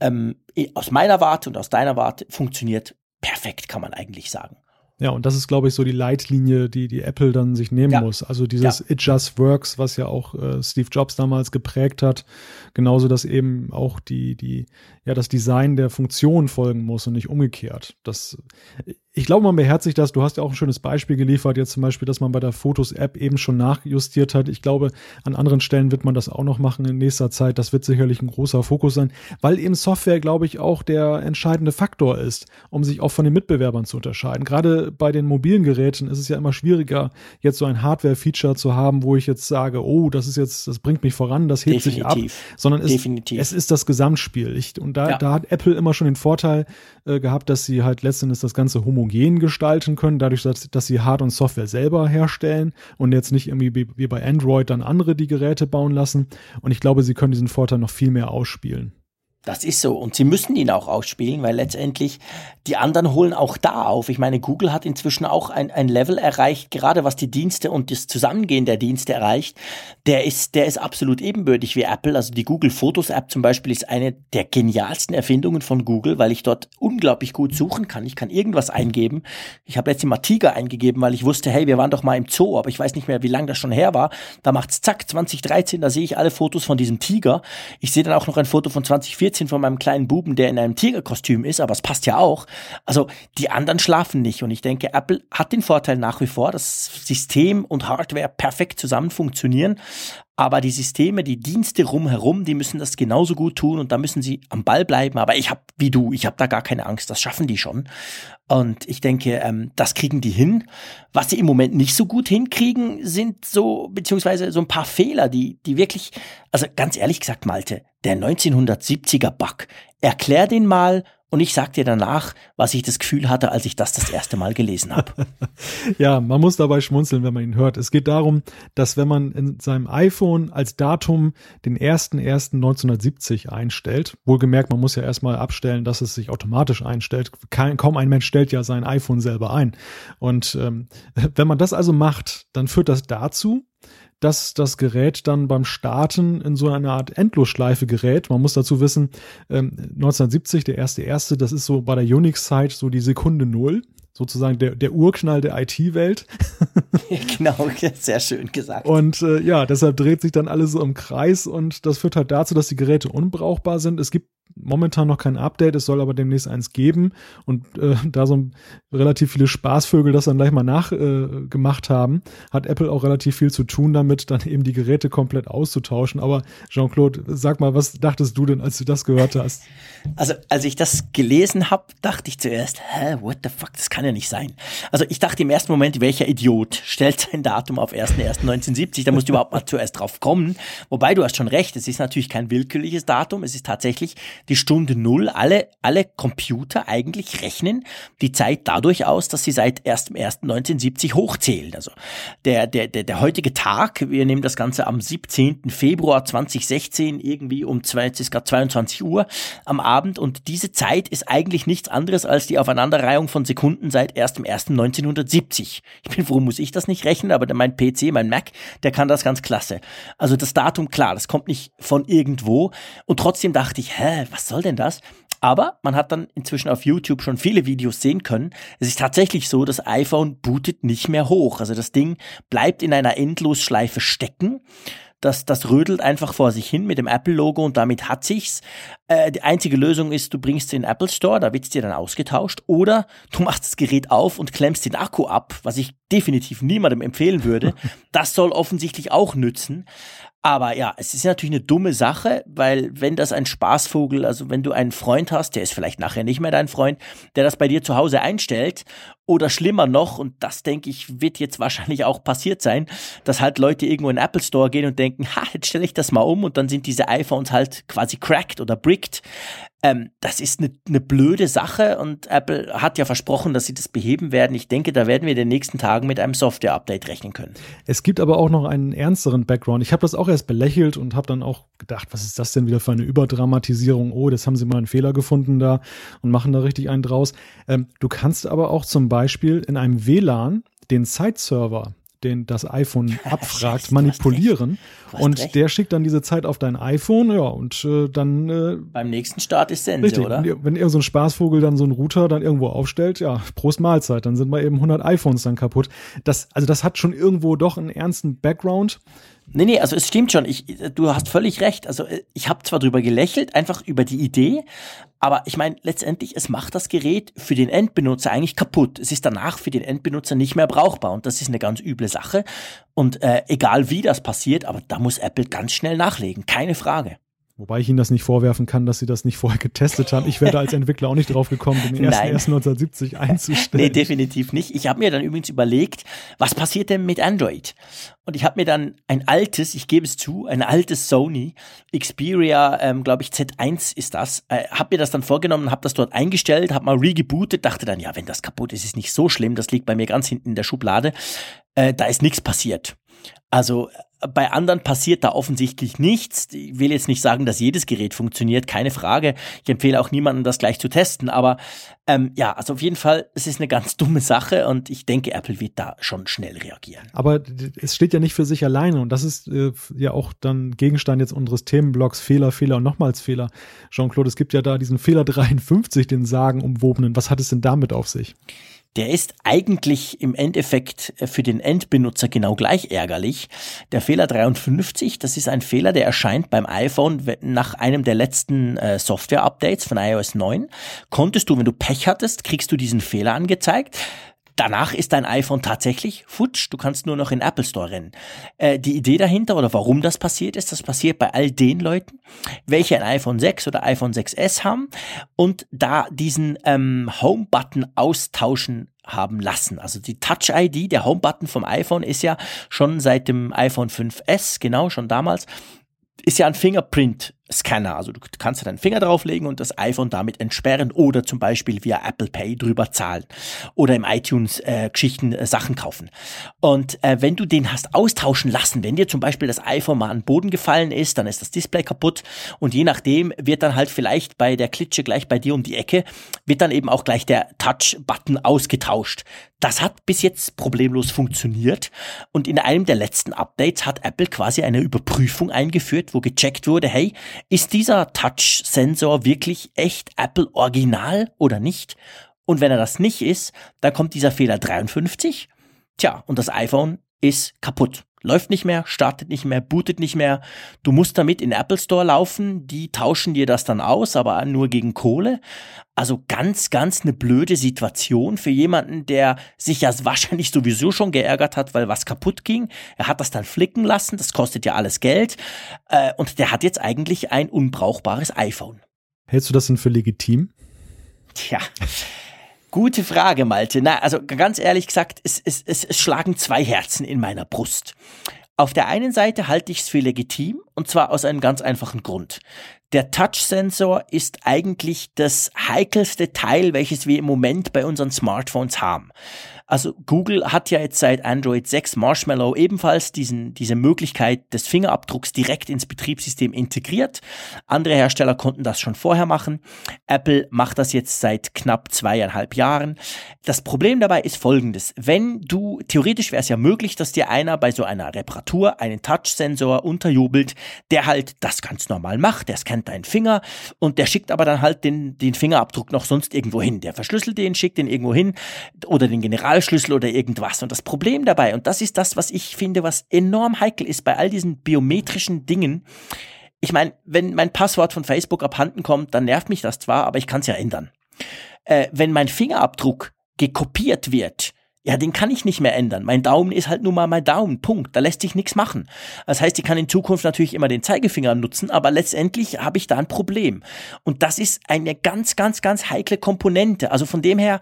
ähm, aus meiner Warte und aus deiner Warte funktioniert perfekt, kann man eigentlich sagen. Ja, und das ist, glaube ich, so die Leitlinie, die die Apple dann sich nehmen ja. muss. Also dieses ja. It Just Works, was ja auch äh, Steve Jobs damals geprägt hat, genauso, dass eben auch die die ja das Design der Funktion folgen muss und nicht umgekehrt. Das ich glaube, man beherzigt das. Du hast ja auch ein schönes Beispiel geliefert, jetzt zum Beispiel, dass man bei der Fotos-App eben schon nachjustiert hat. Ich glaube, an anderen Stellen wird man das auch noch machen in nächster Zeit. Das wird sicherlich ein großer Fokus sein, weil eben Software, glaube ich, auch der entscheidende Faktor ist, um sich auch von den Mitbewerbern zu unterscheiden. Gerade bei den mobilen Geräten ist es ja immer schwieriger, jetzt so ein Hardware-Feature zu haben, wo ich jetzt sage, oh, das ist jetzt, das bringt mich voran, das hebt Definitiv. sich ab, sondern es, es, ist das Gesamtspiel. Ich, und da, ja. da hat Apple immer schon den Vorteil äh, gehabt, dass sie halt letztendlich das Ganze homogen homogen gestalten können, dadurch, dass, dass sie Hard- und Software selber herstellen und jetzt nicht irgendwie wie, wie bei Android dann andere die Geräte bauen lassen. Und ich glaube, sie können diesen Vorteil noch viel mehr ausspielen. Das ist so. Und sie müssen ihn auch ausspielen, weil letztendlich die anderen holen auch da auf. Ich meine, Google hat inzwischen auch ein, ein Level erreicht, gerade was die Dienste und das Zusammengehen der Dienste erreicht. Der ist, der ist absolut ebenbürtig wie Apple. Also die Google Fotos App zum Beispiel ist eine der genialsten Erfindungen von Google, weil ich dort unglaublich gut suchen kann. Ich kann irgendwas eingeben. Ich habe letztens mal Tiger eingegeben, weil ich wusste, hey, wir waren doch mal im Zoo, aber ich weiß nicht mehr, wie lange das schon her war. Da macht's zack, 2013, da sehe ich alle Fotos von diesem Tiger. Ich sehe dann auch noch ein Foto von 2014 bisschen von meinem kleinen Buben, der in einem Tigerkostüm ist, aber es passt ja auch. Also die anderen schlafen nicht und ich denke, Apple hat den Vorteil nach wie vor, dass System und Hardware perfekt zusammen funktionieren. Aber die Systeme, die Dienste rumherum, die müssen das genauso gut tun und da müssen sie am Ball bleiben. Aber ich habe, wie du, ich habe da gar keine Angst. Das schaffen die schon. Und ich denke, ähm, das kriegen die hin. Was sie im Moment nicht so gut hinkriegen, sind so, beziehungsweise so ein paar Fehler, die, die wirklich, also ganz ehrlich gesagt, Malte, der 1970er Bug, erklär den mal und ich sag dir danach, was ich das Gefühl hatte, als ich das das erste Mal gelesen habe. [laughs] ja, man muss dabei schmunzeln, wenn man ihn hört. Es geht darum, dass wenn man in seinem iPhone als Datum den 1.1.1970 einstellt, wohlgemerkt, man muss ja erstmal abstellen, dass es sich automatisch einstellt. Kein, kaum ein Mensch stellt ja sein iPhone selber ein. Und ähm, [laughs] wenn man das also macht, dann führt das dazu, dass das Gerät dann beim Starten in so einer Art Endlosschleife gerät. Man muss dazu wissen, 1970, ähm, der erste erste, das ist so bei der Unix-Zeit so die Sekunde Null sozusagen der, der Urknall der IT-Welt. [laughs] [laughs] genau, sehr schön gesagt. Und äh, ja, deshalb dreht sich dann alles so im Kreis und das führt halt dazu, dass die Geräte unbrauchbar sind. Es gibt momentan noch kein Update, es soll aber demnächst eins geben und äh, da so relativ viele Spaßvögel das dann gleich mal nachgemacht äh, haben, hat Apple auch relativ viel zu tun damit, dann eben die Geräte komplett auszutauschen. Aber Jean-Claude, sag mal, was dachtest du denn, als du das gehört hast? Also, als ich das gelesen habe, dachte ich zuerst, hä, what the fuck, das kann ja nicht sein. Also ich dachte im ersten Moment, welcher Idiot stellt sein Datum auf 1.1.1970, da musst du überhaupt mal zuerst drauf kommen. Wobei du hast schon recht, es ist natürlich kein willkürliches Datum, es ist tatsächlich die Stunde Null. Alle, alle Computer eigentlich rechnen die Zeit dadurch aus, dass sie seit 1.1.1970 hochzählen. Also der, der, der, der heutige Tag, wir nehmen das Ganze am 17. Februar 2016 irgendwie um 20, 22 Uhr am Abend und diese Zeit ist eigentlich nichts anderes als die Aufeinanderreihung von Sekunden seit 1.1.1970. Ich bin froh, muss ich das nicht rechnen, aber mein PC, mein Mac, der kann das ganz klasse. Also das Datum, klar, das kommt nicht von irgendwo und trotzdem dachte ich, hä, was soll denn das? Aber man hat dann inzwischen auf YouTube schon viele Videos sehen können. Es ist tatsächlich so, das iPhone bootet nicht mehr hoch. Also das Ding bleibt in einer Endlosschleife stecken. Das, das rödelt einfach vor sich hin mit dem Apple-Logo und damit hat sich's. Äh, die einzige Lösung ist, du bringst den Apple Store, da wird's dir dann ausgetauscht, oder du machst das Gerät auf und klemmst den Akku ab, was ich definitiv niemandem empfehlen würde. [laughs] Das soll offensichtlich auch nützen. Aber ja, es ist natürlich eine dumme Sache, weil wenn das ein Spaßvogel, also wenn du einen Freund hast, der ist vielleicht nachher nicht mehr dein Freund, der das bei dir zu Hause einstellt oder schlimmer noch, und das denke ich, wird jetzt wahrscheinlich auch passiert sein, dass halt Leute irgendwo in den Apple Store gehen und denken, ha, jetzt stelle ich das mal um und dann sind diese iPhones halt quasi cracked oder bricked. Ähm, das ist eine, eine blöde Sache und Apple hat ja versprochen, dass sie das beheben werden. Ich denke, da werden wir in den nächsten Tagen mit einem Software-Update rechnen können. Es gibt aber auch noch einen ernsteren Background. Ich habe das auch erst belächelt und habe dann auch gedacht, was ist das denn wieder für eine Überdramatisierung? Oh, das haben sie mal einen Fehler gefunden da und machen da richtig einen draus. Ähm, du kannst aber auch zum Beispiel in einem WLAN den Site-Server den das iPhone [laughs] abfragt, Scheiße, manipulieren. Und recht. der schickt dann diese Zeit auf dein iPhone, ja, und äh, dann. Äh, Beim nächsten Start ist Sense, richtig, oder? Wenn irgend so ein Spaßvogel dann so einen Router dann irgendwo aufstellt, ja, Prost Mahlzeit, dann sind mal eben 100 iPhones dann kaputt. Das, also das hat schon irgendwo doch einen ernsten Background. Nee, nee, also es stimmt schon. Ich, du hast völlig recht. Also äh, ich habe zwar drüber gelächelt, einfach über die Idee, aber ich meine, letztendlich, es macht das Gerät für den Endbenutzer eigentlich kaputt. Es ist danach für den Endbenutzer nicht mehr brauchbar und das ist eine ganz üble Sache. Und äh, egal wie das passiert, aber da muss Apple ganz schnell nachlegen, keine Frage. Wobei ich Ihnen das nicht vorwerfen kann, dass Sie das nicht vorher getestet haben. Ich wäre als Entwickler auch nicht drauf gekommen, den ersten, ersten 1970 [laughs] einzustellen. Nee, definitiv nicht. Ich habe mir dann übrigens überlegt, was passiert denn mit Android? Und ich habe mir dann ein altes, ich gebe es zu, ein altes Sony Xperia, ähm, glaube ich Z1 ist das, äh, habe mir das dann vorgenommen, habe das dort eingestellt, habe mal regebootet, dachte dann, ja, wenn das kaputt ist, ist nicht so schlimm, das liegt bei mir ganz hinten in der Schublade. Äh, da ist nichts passiert. Also bei anderen passiert da offensichtlich nichts. Ich will jetzt nicht sagen, dass jedes Gerät funktioniert, keine Frage. Ich empfehle auch niemandem, das gleich zu testen. Aber ähm, ja, also auf jeden Fall, es ist eine ganz dumme Sache und ich denke, Apple wird da schon schnell reagieren. Aber es steht ja nicht für sich alleine und das ist äh, ja auch dann Gegenstand jetzt unseres Themenblocks Fehler, Fehler und nochmals Fehler. Jean-Claude, es gibt ja da diesen Fehler 53, den sagenumwobenen. Was hat es denn damit auf sich? Der ist eigentlich im Endeffekt äh, für den Endbenutzer genau gleich ärgerlich. Der Fehler 53, das ist ein Fehler, der erscheint beim iPhone nach einem der letzten äh, Software-Updates von iOS 9. Konntest du, wenn du Pech hattest, kriegst du diesen Fehler angezeigt. Danach ist dein iPhone tatsächlich futsch. Du kannst nur noch in Apple Store rennen. Äh, die Idee dahinter oder warum das passiert ist, das passiert bei all den Leuten, welche ein iPhone 6 oder iPhone 6s haben und da diesen ähm, Home-Button austauschen haben lassen. Also die Touch-ID, der Home-Button vom iPhone ist ja schon seit dem iPhone 5S, genau, schon damals, ist ja ein Fingerprint Scanner. Also du kannst deinen Finger drauflegen und das iPhone damit entsperren oder zum Beispiel via Apple Pay drüber zahlen oder im iTunes äh, Geschichten äh, Sachen kaufen. Und äh, wenn du den hast austauschen lassen, wenn dir zum Beispiel das iPhone mal an den Boden gefallen ist, dann ist das Display kaputt und je nachdem wird dann halt vielleicht bei der Klitsche gleich bei dir um die Ecke, wird dann eben auch gleich der Touch-Button ausgetauscht. Das hat bis jetzt problemlos funktioniert und in einem der letzten Updates hat Apple quasi eine Überprüfung eingeführt, wo gecheckt wurde, hey, ist dieser Touch-Sensor wirklich echt Apple Original oder nicht? Und wenn er das nicht ist, dann kommt dieser Fehler 53. Tja, und das iPhone ist kaputt. Läuft nicht mehr, startet nicht mehr, bootet nicht mehr. Du musst damit in Apple Store laufen, die tauschen dir das dann aus, aber nur gegen Kohle. Also ganz, ganz eine blöde Situation für jemanden, der sich ja wahrscheinlich sowieso schon geärgert hat, weil was kaputt ging. Er hat das dann flicken lassen, das kostet ja alles Geld. Äh, und der hat jetzt eigentlich ein unbrauchbares iPhone. Hältst du das denn für legitim? Tja. Gute Frage, Malte. Na, also ganz ehrlich gesagt, es, es, es, es schlagen zwei Herzen in meiner Brust. Auf der einen Seite halte ich es für legitim, und zwar aus einem ganz einfachen Grund. Der Touch-Sensor ist eigentlich das heikelste Teil, welches wir im Moment bei unseren Smartphones haben. Also Google hat ja jetzt seit Android 6 Marshmallow ebenfalls diesen, diese Möglichkeit des Fingerabdrucks direkt ins Betriebssystem integriert. Andere Hersteller konnten das schon vorher machen. Apple macht das jetzt seit knapp zweieinhalb Jahren. Das Problem dabei ist folgendes. Wenn du, theoretisch wäre es ja möglich, dass dir einer bei so einer Reparatur einen Touch-Sensor unterjubelt, der halt das ganz normal macht. Der scannt deinen Finger und der schickt aber dann halt den, den Fingerabdruck noch sonst irgendwo hin. Der verschlüsselt den, schickt den irgendwo hin oder den General Personalschlüssel oder irgendwas. Und das Problem dabei, und das ist das, was ich finde, was enorm heikel ist bei all diesen biometrischen Dingen. Ich meine, wenn mein Passwort von Facebook abhanden kommt, dann nervt mich das zwar, aber ich kann es ja ändern. Äh, wenn mein Fingerabdruck gekopiert wird, ja, den kann ich nicht mehr ändern. Mein Daumen ist halt nun mal mein Daumen. Punkt. Da lässt sich nichts machen. Das heißt, ich kann in Zukunft natürlich immer den Zeigefinger nutzen, aber letztendlich habe ich da ein Problem. Und das ist eine ganz, ganz, ganz heikle Komponente. Also von dem her,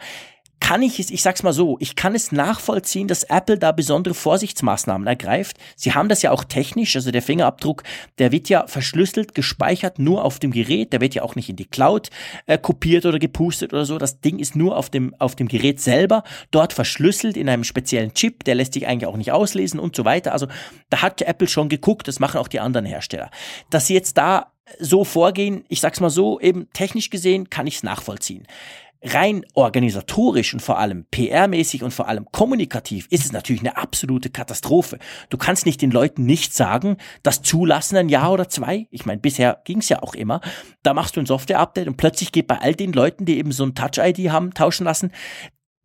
kann ich es, ich sag's mal so, ich kann es nachvollziehen, dass Apple da besondere Vorsichtsmaßnahmen ergreift. Sie haben das ja auch technisch, also der Fingerabdruck, der wird ja verschlüsselt, gespeichert, nur auf dem Gerät, der wird ja auch nicht in die Cloud äh, kopiert oder gepustet oder so. Das Ding ist nur auf dem, auf dem Gerät selber, dort verschlüsselt in einem speziellen Chip, der lässt sich eigentlich auch nicht auslesen und so weiter. Also da hat Apple schon geguckt, das machen auch die anderen Hersteller. Dass sie jetzt da so vorgehen, ich sag's mal so, eben technisch gesehen kann ich's nachvollziehen rein organisatorisch und vor allem PR-mäßig und vor allem kommunikativ ist es natürlich eine absolute Katastrophe. Du kannst nicht den Leuten nicht sagen, das zulassen ein Jahr oder zwei. Ich meine, bisher ging es ja auch immer. Da machst du ein Software-Update und plötzlich geht bei all den Leuten, die eben so ein Touch-ID haben tauschen lassen,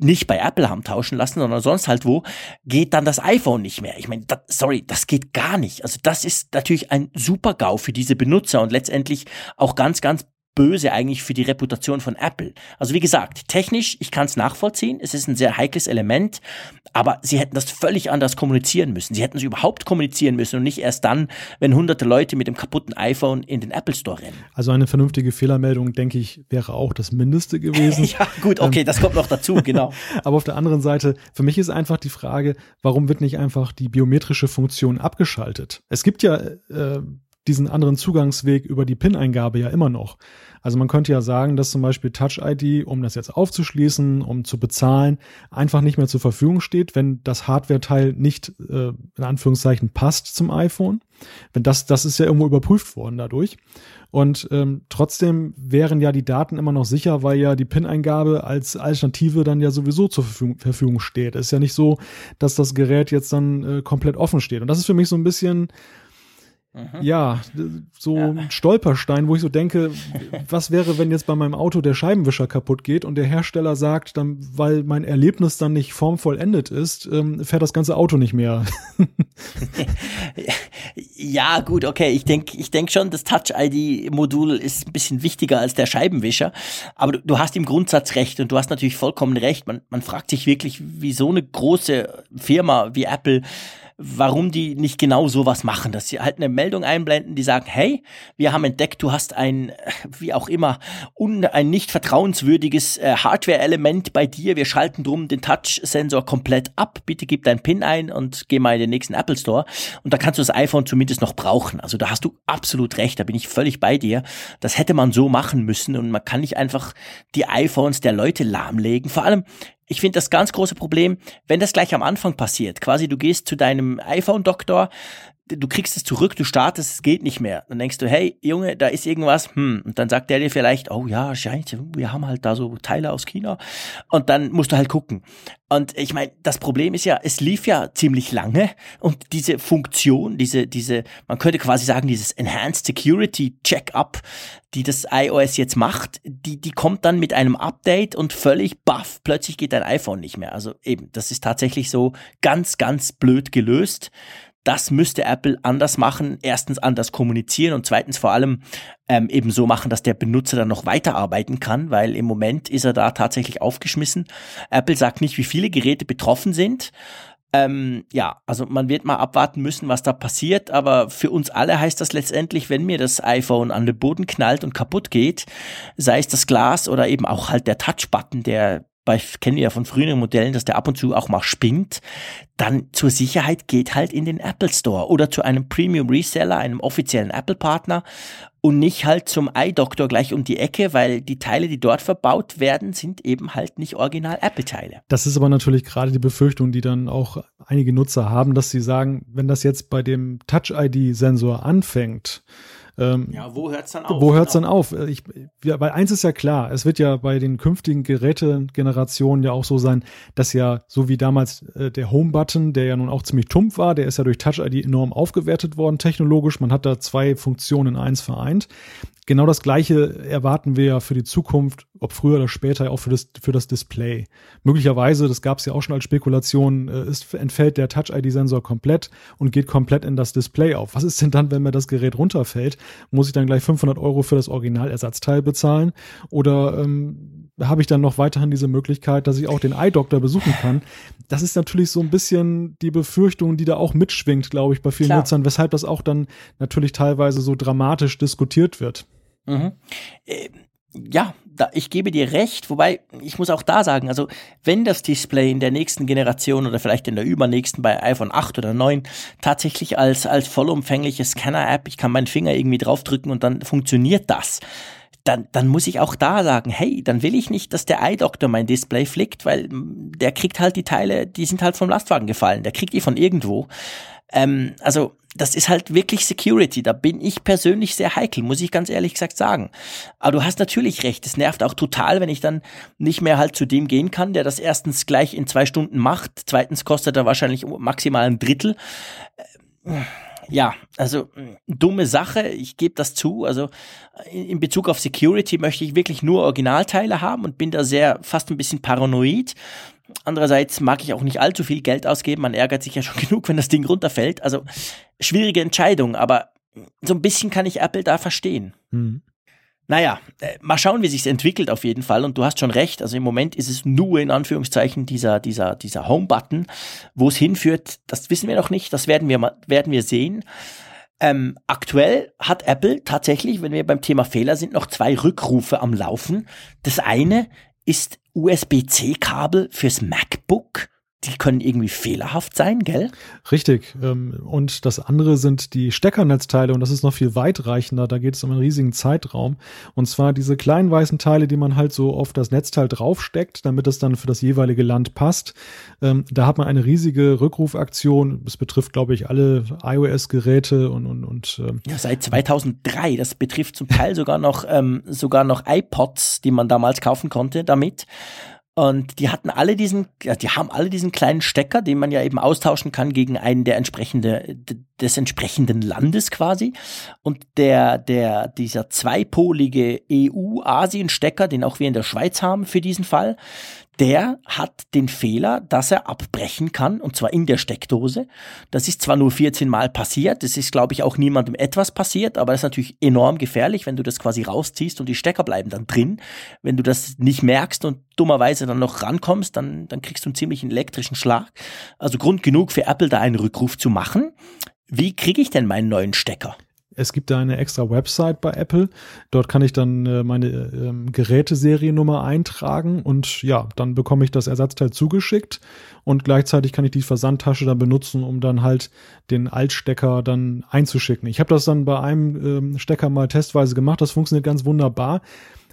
nicht bei Apple haben tauschen lassen, sondern sonst halt wo, geht dann das iPhone nicht mehr. Ich meine, das, sorry, das geht gar nicht. Also das ist natürlich ein super GAU für diese Benutzer und letztendlich auch ganz, ganz böse eigentlich für die Reputation von Apple. Also wie gesagt, technisch, ich kann es nachvollziehen, es ist ein sehr heikles Element, aber sie hätten das völlig anders kommunizieren müssen. Sie hätten es überhaupt kommunizieren müssen und nicht erst dann, wenn hunderte Leute mit dem kaputten iPhone in den Apple Store rennen. Also eine vernünftige Fehlermeldung, denke ich, wäre auch das Mindeste gewesen. [laughs] ja, gut, okay, ähm, das kommt noch dazu, genau. [laughs] aber auf der anderen Seite, für mich ist einfach die Frage, warum wird nicht einfach die biometrische Funktion abgeschaltet? Es gibt ja äh, diesen anderen Zugangsweg über die PIN-Eingabe ja immer noch. Also man könnte ja sagen, dass zum Beispiel Touch ID, um das jetzt aufzuschließen, um zu bezahlen, einfach nicht mehr zur Verfügung steht, wenn das Hardware-Teil nicht äh, in Anführungszeichen passt zum iPhone. Wenn das, das ist ja irgendwo überprüft worden dadurch. Und ähm, trotzdem wären ja die Daten immer noch sicher, weil ja die PIN-Eingabe als Alternative dann ja sowieso zur Verfügung, Verfügung steht. Es ist ja nicht so, dass das Gerät jetzt dann äh, komplett offen steht. Und das ist für mich so ein bisschen Mhm. Ja, so ja. ein Stolperstein, wo ich so denke, was wäre, wenn jetzt bei meinem Auto der Scheibenwischer kaputt geht und der Hersteller sagt, dann, weil mein Erlebnis dann nicht formvollendet ist, ähm, fährt das ganze Auto nicht mehr. [laughs] ja, gut, okay. Ich denke ich denk schon, das Touch-ID-Modul ist ein bisschen wichtiger als der Scheibenwischer. Aber du, du, hast im Grundsatz recht und du hast natürlich vollkommen recht. Man, man fragt sich wirklich, wie so eine große Firma wie Apple warum die nicht genau sowas machen, dass sie halt eine Meldung einblenden, die sagen, hey, wir haben entdeckt, du hast ein, [laughs] wie auch immer, un, ein nicht vertrauenswürdiges äh, Hardware-Element bei dir, wir schalten drum den Touch-Sensor komplett ab, bitte gib dein PIN ein und geh mal in den nächsten Apple Store und da kannst du das iPhone zumindest noch brauchen. Also da hast du absolut recht, da bin ich völlig bei dir. Das hätte man so machen müssen und man kann nicht einfach die iPhones der Leute lahmlegen. Vor allem, ich finde das ganz große Problem, wenn das gleich am Anfang passiert. Quasi du gehst zu deinem iPhone-Doktor, du kriegst es zurück, du startest, es geht nicht mehr. Dann denkst du, hey, Junge, da ist irgendwas, hm. Und dann sagt der dir vielleicht, oh ja, wir haben halt da so Teile aus China. Und dann musst du halt gucken. Und ich meine, das Problem ist ja, es lief ja ziemlich lange und diese Funktion, diese, diese, man könnte quasi sagen, dieses Enhanced Security Checkup, die das iOS jetzt macht, die, die kommt dann mit einem Update und völlig baff, plötzlich geht dein iPhone nicht mehr. Also eben, das ist tatsächlich so ganz, ganz blöd gelöst das müsste Apple anders machen. Erstens anders kommunizieren und zweitens vor allem ähm, eben so machen, dass der Benutzer dann noch weiterarbeiten kann, weil im Moment ist er da tatsächlich aufgeschmissen. Apple sagt nicht, wie viele Geräte betroffen sind. Ähm, ja, also man wird mal abwarten müssen, was da passiert, aber für uns alle heißt das letztendlich, wenn mir das iPhone an den Boden knallt und kaputt geht, sei es das Glas oder eben auch halt der Touchbutton, der bei, kennen wir ja von früheren Modellen, dass der ab und zu auch mal spinnt, dann zur Sicherheit geht halt in den Apple Store oder zu einem Premium Reseller, einem offiziellen Apple Partner und nicht halt zum iDoctor gleich um die Ecke, weil die Teile, die dort verbaut werden, sind eben halt nicht original Apple-Teile. Das ist aber natürlich gerade die Befürchtung, die dann auch einige Nutzer haben, dass sie sagen, wenn das jetzt bei dem Touch-ID-Sensor anfängt, ähm, ja, wo hört's dann auf? Wo hört's genau. dann auf? Ich, ja, weil eins ist ja klar, es wird ja bei den künftigen Gerätegenerationen ja auch so sein, dass ja, so wie damals äh, der Home-Button, der ja nun auch ziemlich tumpf war, der ist ja durch Touch-ID enorm aufgewertet worden technologisch. Man hat da zwei Funktionen in eins vereint. Genau das Gleiche erwarten wir ja für die Zukunft, ob früher oder später auch für das, für das Display. Möglicherweise, das gab es ja auch schon als Spekulation, äh, ist, entfällt der Touch-ID-Sensor komplett und geht komplett in das Display auf. Was ist denn dann, wenn mir das Gerät runterfällt? Muss ich dann gleich 500 Euro für das Originalersatzteil bezahlen? Oder ähm, habe ich dann noch weiterhin diese Möglichkeit, dass ich auch den Eye-Doctor besuchen kann? Das ist natürlich so ein bisschen die Befürchtung, die da auch mitschwingt, glaube ich, bei vielen Klar. Nutzern, weshalb das auch dann natürlich teilweise so dramatisch diskutiert wird. Mhm. Äh, ja, da, ich gebe dir recht, wobei ich muss auch da sagen, also wenn das Display in der nächsten Generation oder vielleicht in der übernächsten bei iPhone 8 oder 9 tatsächlich als, als vollumfängliche Scanner-App, ich kann meinen Finger irgendwie draufdrücken und dann funktioniert das, dann, dann muss ich auch da sagen, hey, dann will ich nicht, dass der Eye-Doctor mein Display flickt, weil der kriegt halt die Teile, die sind halt vom Lastwagen gefallen, der kriegt die von irgendwo. Ähm, also das ist halt wirklich Security. Da bin ich persönlich sehr heikel, muss ich ganz ehrlich gesagt sagen. Aber du hast natürlich recht. Es nervt auch total, wenn ich dann nicht mehr halt zu dem gehen kann, der das erstens gleich in zwei Stunden macht. Zweitens kostet er wahrscheinlich maximal ein Drittel. Äh, ja, also dumme Sache, ich gebe das zu. Also in Bezug auf Security möchte ich wirklich nur Originalteile haben und bin da sehr fast ein bisschen paranoid. Andererseits mag ich auch nicht allzu viel Geld ausgeben. Man ärgert sich ja schon [laughs] genug, wenn das Ding runterfällt. Also schwierige Entscheidung, aber so ein bisschen kann ich Apple da verstehen. Mhm. Naja, äh, mal schauen, wie sich's entwickelt auf jeden Fall. Und du hast schon recht. Also im Moment ist es nur in Anführungszeichen dieser, dieser, dieser Home-Button. Wo es hinführt, das wissen wir noch nicht. Das werden wir mal, werden wir sehen. Ähm, aktuell hat Apple tatsächlich, wenn wir beim Thema Fehler sind, noch zwei Rückrufe am Laufen. Das eine ist USB-C-Kabel fürs MacBook die können irgendwie fehlerhaft sein, gell? Richtig. Ähm, und das andere sind die Steckernetzteile und das ist noch viel weitreichender. Da geht es um einen riesigen Zeitraum. Und zwar diese kleinen weißen Teile, die man halt so auf das Netzteil draufsteckt, damit es dann für das jeweilige Land passt. Ähm, da hat man eine riesige Rückrufaktion. Das betrifft, glaube ich, alle iOS-Geräte und, und, und ähm, Ja, seit 2003. Das betrifft zum Teil sogar noch, ähm, sogar noch iPods, die man damals kaufen konnte damit. Und die hatten alle diesen, die haben alle diesen kleinen Stecker, den man ja eben austauschen kann gegen einen der entsprechende, des entsprechenden Landes quasi. Und der, der, dieser zweipolige EU-Asien-Stecker, den auch wir in der Schweiz haben für diesen Fall, der hat den Fehler, dass er abbrechen kann, und zwar in der Steckdose. Das ist zwar nur 14 Mal passiert, das ist, glaube ich, auch niemandem etwas passiert, aber das ist natürlich enorm gefährlich, wenn du das quasi rausziehst und die Stecker bleiben dann drin. Wenn du das nicht merkst und dummerweise dann noch rankommst, dann, dann kriegst du einen ziemlichen elektrischen Schlag. Also Grund genug für Apple, da einen Rückruf zu machen. Wie kriege ich denn meinen neuen Stecker? Es gibt da eine extra Website bei Apple. Dort kann ich dann äh, meine ähm, Geräteseriennummer eintragen und ja, dann bekomme ich das Ersatzteil zugeschickt und gleichzeitig kann ich die Versandtasche dann benutzen, um dann halt den Altstecker dann einzuschicken. Ich habe das dann bei einem ähm, Stecker mal testweise gemacht. Das funktioniert ganz wunderbar.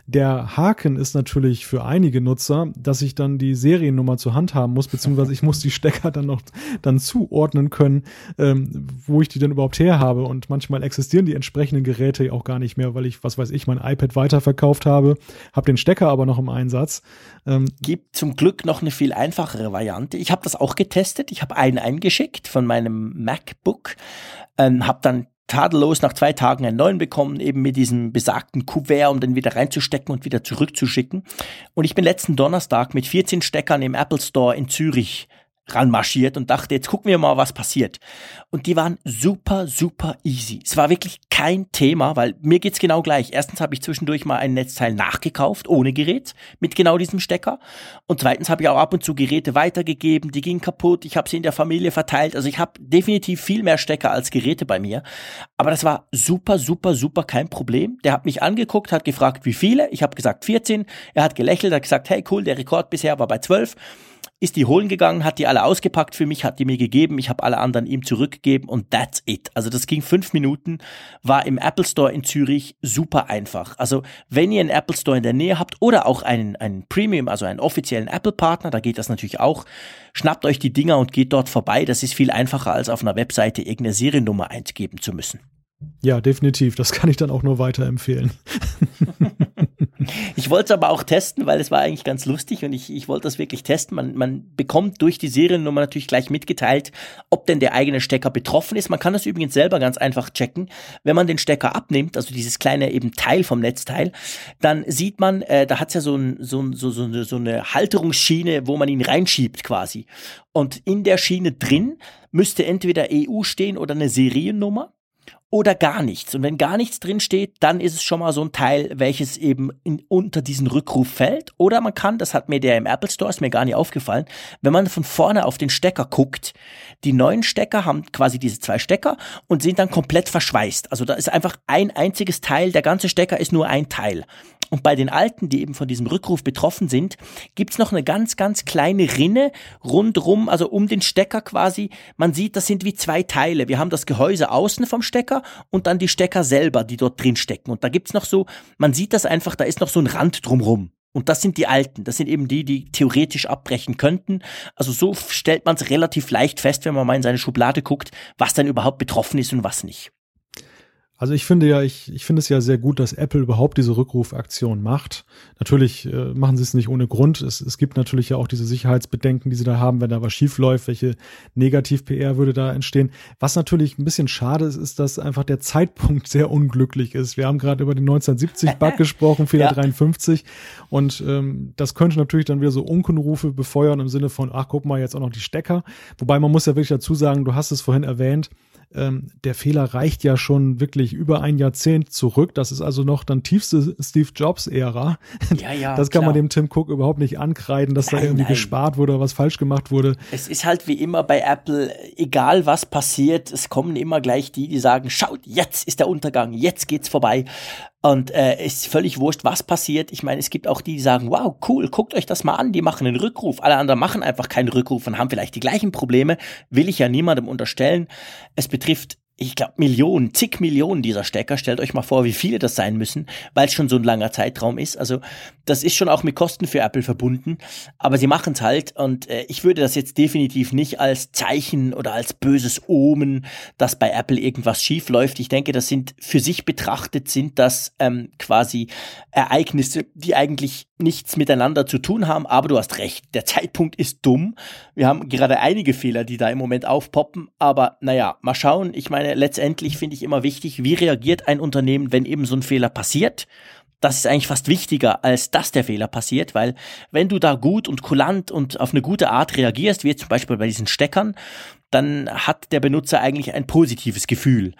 Der Haken ist natürlich für einige Nutzer, dass ich dann die Seriennummer zur Hand haben muss, beziehungsweise ich muss die Stecker dann noch dann zuordnen können, ähm, wo ich die denn überhaupt her habe. Und manchmal existieren die entsprechenden Geräte auch gar nicht mehr, weil ich, was weiß ich, mein iPad weiterverkauft habe, habe den Stecker aber noch im Einsatz. Ähm, Gibt zum Glück noch eine viel einfachere Variante. Ich habe das auch getestet. Ich habe einen eingeschickt von meinem MacBook, ähm, habe dann tadellos nach zwei Tagen einen neuen bekommen, eben mit diesem besagten Kuvert, um den wieder reinzustecken und wieder zurückzuschicken. Und ich bin letzten Donnerstag mit 14 Steckern im Apple Store in Zürich ranmarschiert und dachte, jetzt gucken wir mal, was passiert. Und die waren super, super easy. Es war wirklich kein Thema, weil mir geht's genau gleich. Erstens habe ich zwischendurch mal ein Netzteil nachgekauft, ohne Gerät, mit genau diesem Stecker. Und zweitens habe ich auch ab und zu Geräte weitergegeben, die gingen kaputt, ich habe sie in der Familie verteilt. Also ich habe definitiv viel mehr Stecker als Geräte bei mir. Aber das war super, super, super kein Problem. Der hat mich angeguckt, hat gefragt, wie viele. Ich habe gesagt 14. Er hat gelächelt, hat gesagt, hey cool, der Rekord bisher war bei 12 ist die holen gegangen, hat die alle ausgepackt für mich, hat die mir gegeben, ich habe alle anderen ihm zurückgegeben und that's it. Also das ging fünf Minuten, war im Apple Store in Zürich super einfach. Also wenn ihr einen Apple Store in der Nähe habt oder auch einen, einen Premium, also einen offiziellen Apple-Partner, da geht das natürlich auch, schnappt euch die Dinger und geht dort vorbei. Das ist viel einfacher, als auf einer Webseite irgendeine Seriennummer eingeben zu müssen. Ja, definitiv. Das kann ich dann auch nur weiterempfehlen. [laughs] Ich wollte es aber auch testen, weil es war eigentlich ganz lustig und ich, ich wollte das wirklich testen. Man, man bekommt durch die Seriennummer natürlich gleich mitgeteilt, ob denn der eigene Stecker betroffen ist. Man kann das übrigens selber ganz einfach checken. Wenn man den Stecker abnimmt, also dieses kleine eben Teil vom Netzteil, dann sieht man, äh, da hat es ja so, ein, so, so, so, eine, so eine Halterungsschiene, wo man ihn reinschiebt quasi. Und in der Schiene drin müsste entweder EU stehen oder eine Seriennummer oder gar nichts. Und wenn gar nichts drin steht, dann ist es schon mal so ein Teil, welches eben in, unter diesen Rückruf fällt. Oder man kann, das hat mir der im Apple Store, ist mir gar nicht aufgefallen, wenn man von vorne auf den Stecker guckt, die neuen Stecker haben quasi diese zwei Stecker und sind dann komplett verschweißt. Also da ist einfach ein einziges Teil, der ganze Stecker ist nur ein Teil. Und bei den alten, die eben von diesem Rückruf betroffen sind, gibt's noch eine ganz, ganz kleine Rinne rundrum, also um den Stecker quasi. Man sieht, das sind wie zwei Teile. Wir haben das Gehäuse außen vom Stecker und dann die Stecker selber, die dort drin stecken. Und da gibt's noch so, man sieht das einfach, da ist noch so ein Rand drumrum. Und das sind die alten, das sind eben die, die theoretisch abbrechen könnten. Also so stellt man es relativ leicht fest, wenn man mal in seine Schublade guckt, was dann überhaupt betroffen ist und was nicht. Also ich finde ja, ich, ich finde es ja sehr gut, dass Apple überhaupt diese Rückrufaktion macht. Natürlich äh, machen sie es nicht ohne Grund. Es, es gibt natürlich ja auch diese Sicherheitsbedenken, die sie da haben, wenn da was schief läuft, welche Negativ-PR würde da entstehen. Was natürlich ein bisschen schade ist, ist, dass einfach der Zeitpunkt [laughs] sehr unglücklich ist. Wir haben gerade über den 1970-Bug [laughs] gesprochen, Fehler ja. 53. Und ähm, das könnte natürlich dann wieder so Unkenrufe befeuern im Sinne von, ach, guck mal, jetzt auch noch die Stecker. Wobei man muss ja wirklich dazu sagen, du hast es vorhin erwähnt, ähm, der Fehler reicht ja schon wirklich über ein Jahrzehnt zurück. Das ist also noch dann tiefste Steve Jobs-Ära. Ja, ja, das kann klar. man dem Tim Cook überhaupt nicht ankreiden, dass nein, da irgendwie nein. gespart wurde oder was falsch gemacht wurde. Es ist halt wie immer bei Apple, egal was passiert, es kommen immer gleich die, die sagen, schaut, jetzt ist der Untergang, jetzt geht's vorbei. Und äh, ist völlig wurscht, was passiert. Ich meine, es gibt auch die, die sagen, wow, cool, guckt euch das mal an, die machen einen Rückruf. Alle anderen machen einfach keinen Rückruf und haben vielleicht die gleichen Probleme. Will ich ja niemandem unterstellen. Es betrifft ich glaube, Millionen, zig Millionen dieser Stecker. Stellt euch mal vor, wie viele das sein müssen, weil es schon so ein langer Zeitraum ist. Also das ist schon auch mit Kosten für Apple verbunden, aber sie machen es halt und äh, ich würde das jetzt definitiv nicht als Zeichen oder als böses Omen, dass bei Apple irgendwas schief läuft. Ich denke, das sind für sich betrachtet sind das ähm, quasi Ereignisse, die eigentlich nichts miteinander zu tun haben, aber du hast recht, der Zeitpunkt ist dumm. Wir haben gerade einige Fehler, die da im Moment aufpoppen, aber naja, mal schauen. Ich meine, letztendlich finde ich immer wichtig, wie reagiert ein Unternehmen, wenn eben so ein Fehler passiert. Das ist eigentlich fast wichtiger, als dass der Fehler passiert, weil wenn du da gut und kulant und auf eine gute Art reagierst, wie zum Beispiel bei diesen Steckern, dann hat der Benutzer eigentlich ein positives Gefühl.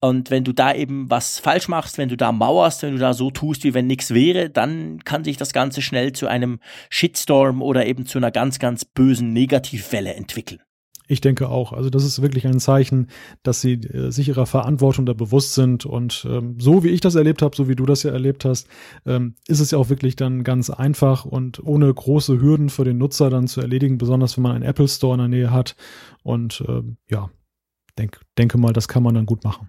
Und wenn du da eben was falsch machst, wenn du da mauerst, wenn du da so tust, wie wenn nichts wäre, dann kann sich das Ganze schnell zu einem Shitstorm oder eben zu einer ganz, ganz bösen Negativwelle entwickeln. Ich denke auch. Also das ist wirklich ein Zeichen, dass sie äh, sich ihrer Verantwortung da bewusst sind. Und ähm, so wie ich das erlebt habe, so wie du das ja erlebt hast, ähm, ist es ja auch wirklich dann ganz einfach und ohne große Hürden für den Nutzer dann zu erledigen, besonders wenn man einen Apple Store in der Nähe hat. Und ähm, ja, denk, denke mal, das kann man dann gut machen.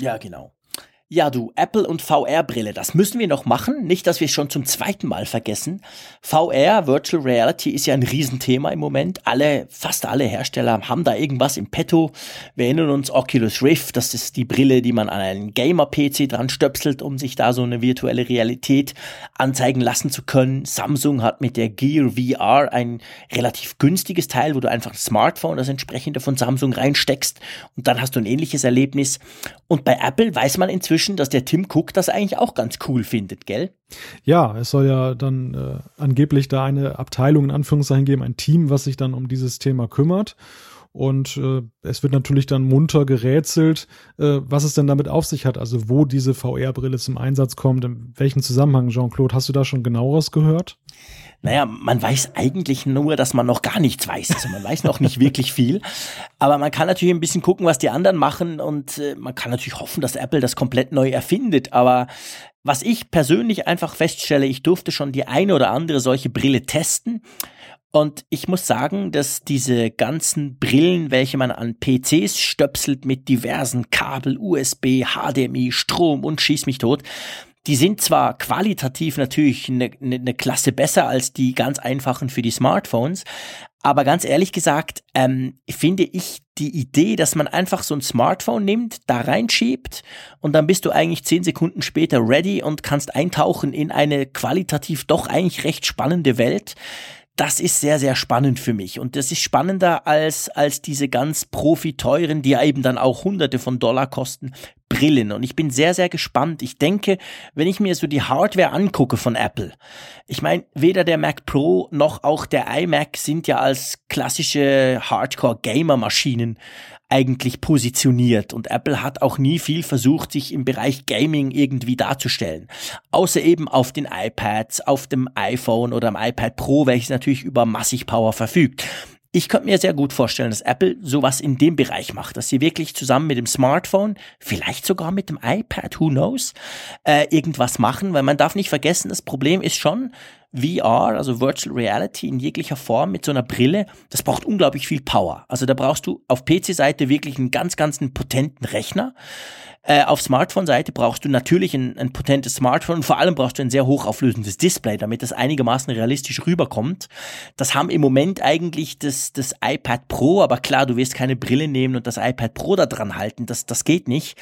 Ja, genau. Ja, du, Apple und VR-Brille, das müssen wir noch machen. Nicht, dass wir es schon zum zweiten Mal vergessen. VR, Virtual Reality, ist ja ein Riesenthema im Moment. Alle, fast alle Hersteller haben da irgendwas im Petto. Wir erinnern uns Oculus Rift, das ist die Brille, die man an einen Gamer-PC dran stöpselt, um sich da so eine virtuelle Realität anzeigen lassen zu können. Samsung hat mit der Gear VR ein relativ günstiges Teil, wo du einfach ein Smartphone, das entsprechende von Samsung reinsteckst und dann hast du ein ähnliches Erlebnis. Und bei Apple weiß man inzwischen, inzwischen, dass der Tim Cook das eigentlich auch ganz cool findet, gell? Ja, es soll ja dann äh, angeblich da eine Abteilung in Anführungszeichen geben, ein Team, was sich dann um dieses Thema kümmert. Und äh, es wird natürlich dann munter gerätselt, äh, was es denn damit auf sich hat, also wo diese VR-Brille zum Einsatz kommt, in welchem Zusammenhang, Jean-Claude, hast du da schon genaueres gehört? Naja, man weiß eigentlich nur, dass man noch gar nichts weiß. Also man weiß noch nicht wirklich viel. Aber man kann natürlich ein bisschen gucken, was die anderen machen und äh, man kann natürlich hoffen, dass Apple das komplett neu erfindet. Aber was ich persönlich einfach feststelle, ich durfte schon die eine oder andere solche Brille testen. Und ich muss sagen, dass diese ganzen Brillen, welche man an PCs stöpselt mit diversen Kabel, USB, HDMI, Strom und schieß mich tot, die sind zwar qualitativ natürlich eine, eine Klasse besser als die ganz einfachen für die Smartphones, aber ganz ehrlich gesagt, ähm, finde ich die Idee, dass man einfach so ein Smartphone nimmt, da reinschiebt und dann bist du eigentlich zehn Sekunden später ready und kannst eintauchen in eine qualitativ doch eigentlich recht spannende Welt das ist sehr, sehr spannend für mich. Und das ist spannender als, als diese ganz profi-teuren, die ja eben dann auch hunderte von Dollar kosten, Brillen. Und ich bin sehr, sehr gespannt. Ich denke, wenn ich mir so die Hardware angucke von Apple, ich meine, weder der Mac Pro noch auch der iMac sind ja als klassische Hardcore-Gamer-Maschinen eigentlich positioniert. Und Apple hat auch nie viel versucht, sich im Bereich Gaming irgendwie darzustellen. Außer eben auf den iPads, auf dem iPhone oder am iPad Pro, welches natürlich über massig Power verfügt. Ich könnte mir sehr gut vorstellen, dass Apple sowas in dem Bereich macht, dass sie wirklich zusammen mit dem Smartphone, vielleicht sogar mit dem iPad, who knows, äh, irgendwas machen, weil man darf nicht vergessen, das Problem ist schon, VR, also Virtual Reality in jeglicher Form mit so einer Brille, das braucht unglaublich viel Power. Also da brauchst du auf PC-Seite wirklich einen ganz, ganz potenten Rechner. Äh, auf Smartphone-Seite brauchst du natürlich ein, ein potentes Smartphone und vor allem brauchst du ein sehr hochauflösendes Display, damit das einigermaßen realistisch rüberkommt. Das haben im Moment eigentlich das, das iPad Pro, aber klar, du wirst keine Brille nehmen und das iPad Pro da dran halten, das, das geht nicht.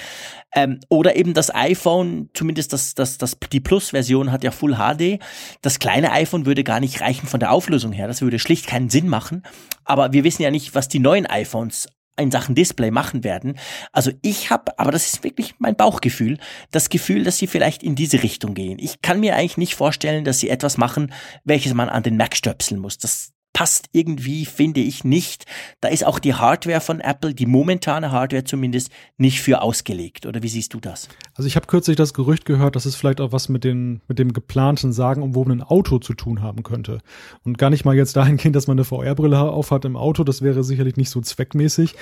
Ähm, oder eben das iPhone, zumindest das, das, das, die Plus-Version hat ja Full HD. Das kleine iPhone würde gar nicht reichen von der Auflösung her, das würde schlicht keinen Sinn machen. Aber wir wissen ja nicht, was die neuen iPhones in Sachen Display machen werden. Also ich habe, aber das ist wirklich mein Bauchgefühl, das Gefühl, dass sie vielleicht in diese Richtung gehen. Ich kann mir eigentlich nicht vorstellen, dass sie etwas machen, welches man an den Mac stöpseln muss. Das, passt irgendwie, finde ich nicht. Da ist auch die Hardware von Apple, die momentane Hardware zumindest, nicht für ausgelegt. Oder wie siehst du das? Also ich habe kürzlich das Gerücht gehört, dass es vielleicht auch was mit, den, mit dem geplanten sagenumwobenen Auto zu tun haben könnte. Und gar nicht mal jetzt dahingehend, dass man eine VR-Brille aufhat im Auto, das wäre sicherlich nicht so zweckmäßig.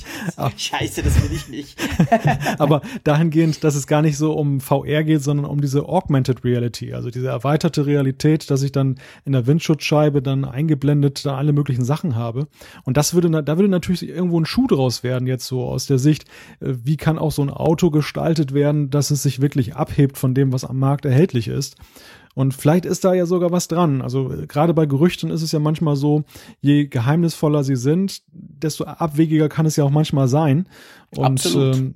[laughs] Scheiße, das will ich nicht. [laughs] Aber dahingehend, dass es gar nicht so um VR geht, sondern um diese Augmented Reality, also diese erweiterte Realität, dass ich dann in der Windschutzscheibe dann eingeblendet eingeblendet da alle möglichen Sachen habe. Und das würde, da würde natürlich irgendwo ein Schuh draus werden, jetzt so aus der Sicht, äh, wie kann auch so ein Auto gestaltet werden, dass es sich wirklich abhebt von dem, was am Markt erhältlich ist. Und vielleicht ist da ja sogar was dran. Also äh, gerade bei Gerüchten ist es ja manchmal so, je geheimnisvoller sie sind, desto abwegiger kann es ja auch manchmal sein. Und Absolut. Ähm,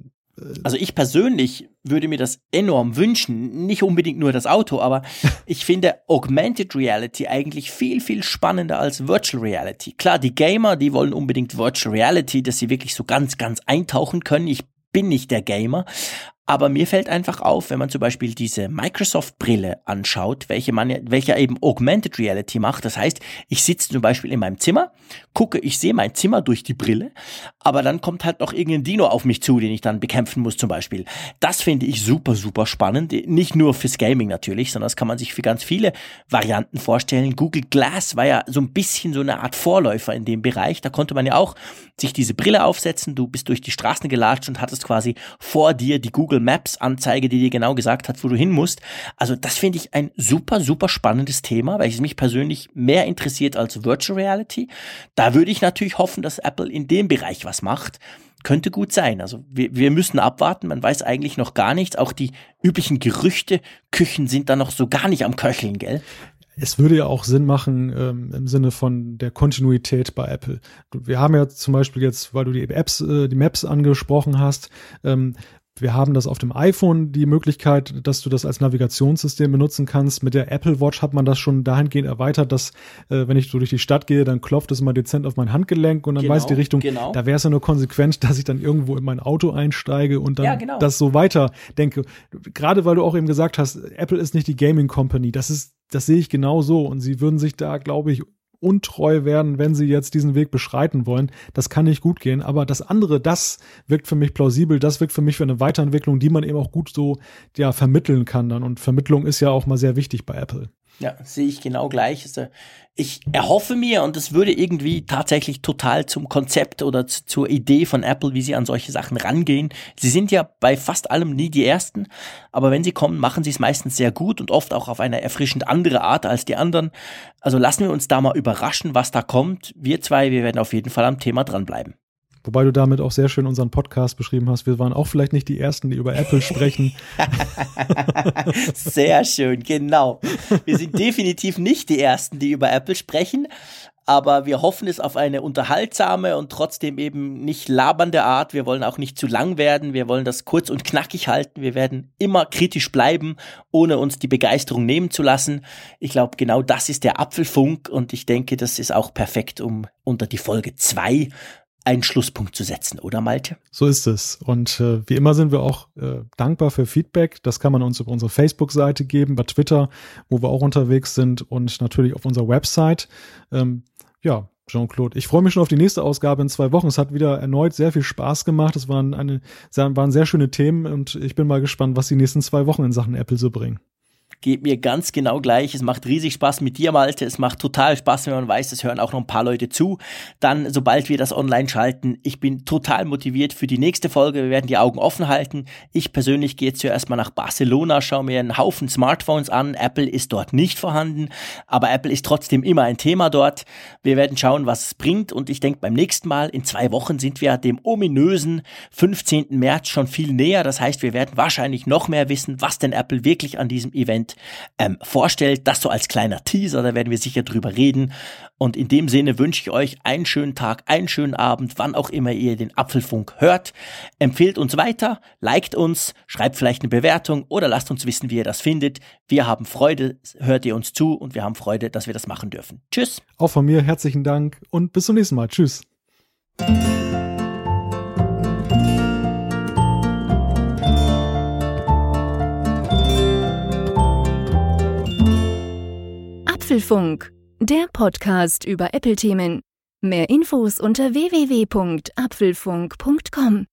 also ich persönlich würde mir das enorm wünschen. Nicht unbedingt nur das Auto, aber [laughs] ich finde Augmented Reality eigentlich viel, viel spannender als Virtual Reality. Klar, die Gamer, die wollen unbedingt Virtual Reality, dass sie wirklich so ganz, ganz eintauchen können. Ich bin nicht der Gamer, aber mir fällt einfach auf, wenn man zum Beispiel diese Microsoft-Brille anschaut, welche man, welche eben Augmented Reality macht. Das heißt, ich sitze zum Beispiel in meinem Zimmer, gucke, ich sehe mein Zimmer durch die Brille, aber dann kommt halt noch irgendein Dino auf mich zu, den ich dann bekämpfen muss zum Beispiel. Das finde ich super, super spannend. Nicht nur fürs Gaming natürlich, sondern das kann man sich für ganz viele Varianten vorstellen. Google Glass war ja so ein bisschen so eine Art Vorläufer in dem Bereich. Da konnte man ja auch sich diese Brille aufsetzen. Du bist durch die Straßen gelatscht und hattest quasi vor dir die Google Google Maps Anzeige, die dir genau gesagt hat, wo du hin musst. Also das finde ich ein super, super spannendes Thema, welches mich persönlich mehr interessiert als Virtual Reality. Da würde ich natürlich hoffen, dass Apple in dem Bereich was macht könnte gut sein. Also wir, wir müssen abwarten, man weiß eigentlich noch gar nichts. Auch die üblichen Gerüchte, Küchen sind da noch so gar nicht am Köcheln, gell? es würde ja auch Sinn machen ähm, im Sinne von der Kontinuität bei Apple. Wir haben ja zum Beispiel jetzt, weil du die Apps, äh, die Maps angesprochen hast, ähm, wir haben das auf dem iPhone die Möglichkeit, dass du das als Navigationssystem benutzen kannst. Mit der Apple Watch hat man das schon dahingehend erweitert, dass äh, wenn ich so durch die Stadt gehe, dann klopft es mal dezent auf mein Handgelenk und dann genau, weiß die Richtung. Genau. Da wäre es ja nur konsequent, [laughs] dass ich dann irgendwo in mein Auto einsteige und dann ja, genau. das so weiter denke. Gerade weil du auch eben gesagt hast, Apple ist nicht die Gaming Company. Das ist, das sehe ich genau so und sie würden sich da, glaube ich, untreu werden, wenn sie jetzt diesen Weg beschreiten wollen. Das kann nicht gut gehen. Aber das andere, das wirkt für mich plausibel. Das wirkt für mich für eine Weiterentwicklung, die man eben auch gut so, ja, vermitteln kann dann. Und Vermittlung ist ja auch mal sehr wichtig bei Apple. Ja, sehe ich genau gleich. Also ich erhoffe mir, und das würde irgendwie tatsächlich total zum Konzept oder zur Idee von Apple, wie sie an solche Sachen rangehen. Sie sind ja bei fast allem nie die Ersten, aber wenn sie kommen, machen sie es meistens sehr gut und oft auch auf eine erfrischend andere Art als die anderen. Also lassen wir uns da mal überraschen, was da kommt. Wir zwei, wir werden auf jeden Fall am Thema dranbleiben. Wobei du damit auch sehr schön unseren Podcast beschrieben hast. Wir waren auch vielleicht nicht die Ersten, die über Apple sprechen. [laughs] sehr schön, genau. Wir sind definitiv nicht die Ersten, die über Apple sprechen. Aber wir hoffen es auf eine unterhaltsame und trotzdem eben nicht labernde Art. Wir wollen auch nicht zu lang werden. Wir wollen das kurz und knackig halten. Wir werden immer kritisch bleiben, ohne uns die Begeisterung nehmen zu lassen. Ich glaube, genau das ist der Apfelfunk und ich denke, das ist auch perfekt, um unter die Folge zwei einen Schlusspunkt zu setzen, oder Malte? So ist es. Und äh, wie immer sind wir auch äh, dankbar für Feedback. Das kann man uns über unsere Facebook-Seite geben, bei Twitter, wo wir auch unterwegs sind und natürlich auf unserer Website. Ähm, ja, Jean-Claude. Ich freue mich schon auf die nächste Ausgabe in zwei Wochen. Es hat wieder erneut sehr viel Spaß gemacht. Es waren eine, waren sehr schöne Themen und ich bin mal gespannt, was die nächsten zwei Wochen in Sachen Apple so bringen geht mir ganz genau gleich. Es macht riesig Spaß mit dir, Malte. Es macht total Spaß, wenn man weiß, es hören auch noch ein paar Leute zu. Dann, sobald wir das online schalten, ich bin total motiviert für die nächste Folge. Wir werden die Augen offen halten. Ich persönlich gehe zuerst mal nach Barcelona, schaue mir einen Haufen Smartphones an. Apple ist dort nicht vorhanden, aber Apple ist trotzdem immer ein Thema dort. Wir werden schauen, was es bringt. Und ich denke, beim nächsten Mal, in zwei Wochen, sind wir dem ominösen 15. März schon viel näher. Das heißt, wir werden wahrscheinlich noch mehr wissen, was denn Apple wirklich an diesem Event Event ähm, vorstellt. Das so als kleiner Teaser, da werden wir sicher drüber reden. Und in dem Sinne wünsche ich euch einen schönen Tag, einen schönen Abend, wann auch immer ihr den Apfelfunk hört. Empfehlt uns weiter, liked uns, schreibt vielleicht eine Bewertung oder lasst uns wissen, wie ihr das findet. Wir haben Freude, hört ihr uns zu und wir haben Freude, dass wir das machen dürfen. Tschüss. Auch von mir herzlichen Dank und bis zum nächsten Mal. Tschüss. Apfelfunk, der Podcast über Apple-Themen. Mehr Infos unter www.apfelfunk.com.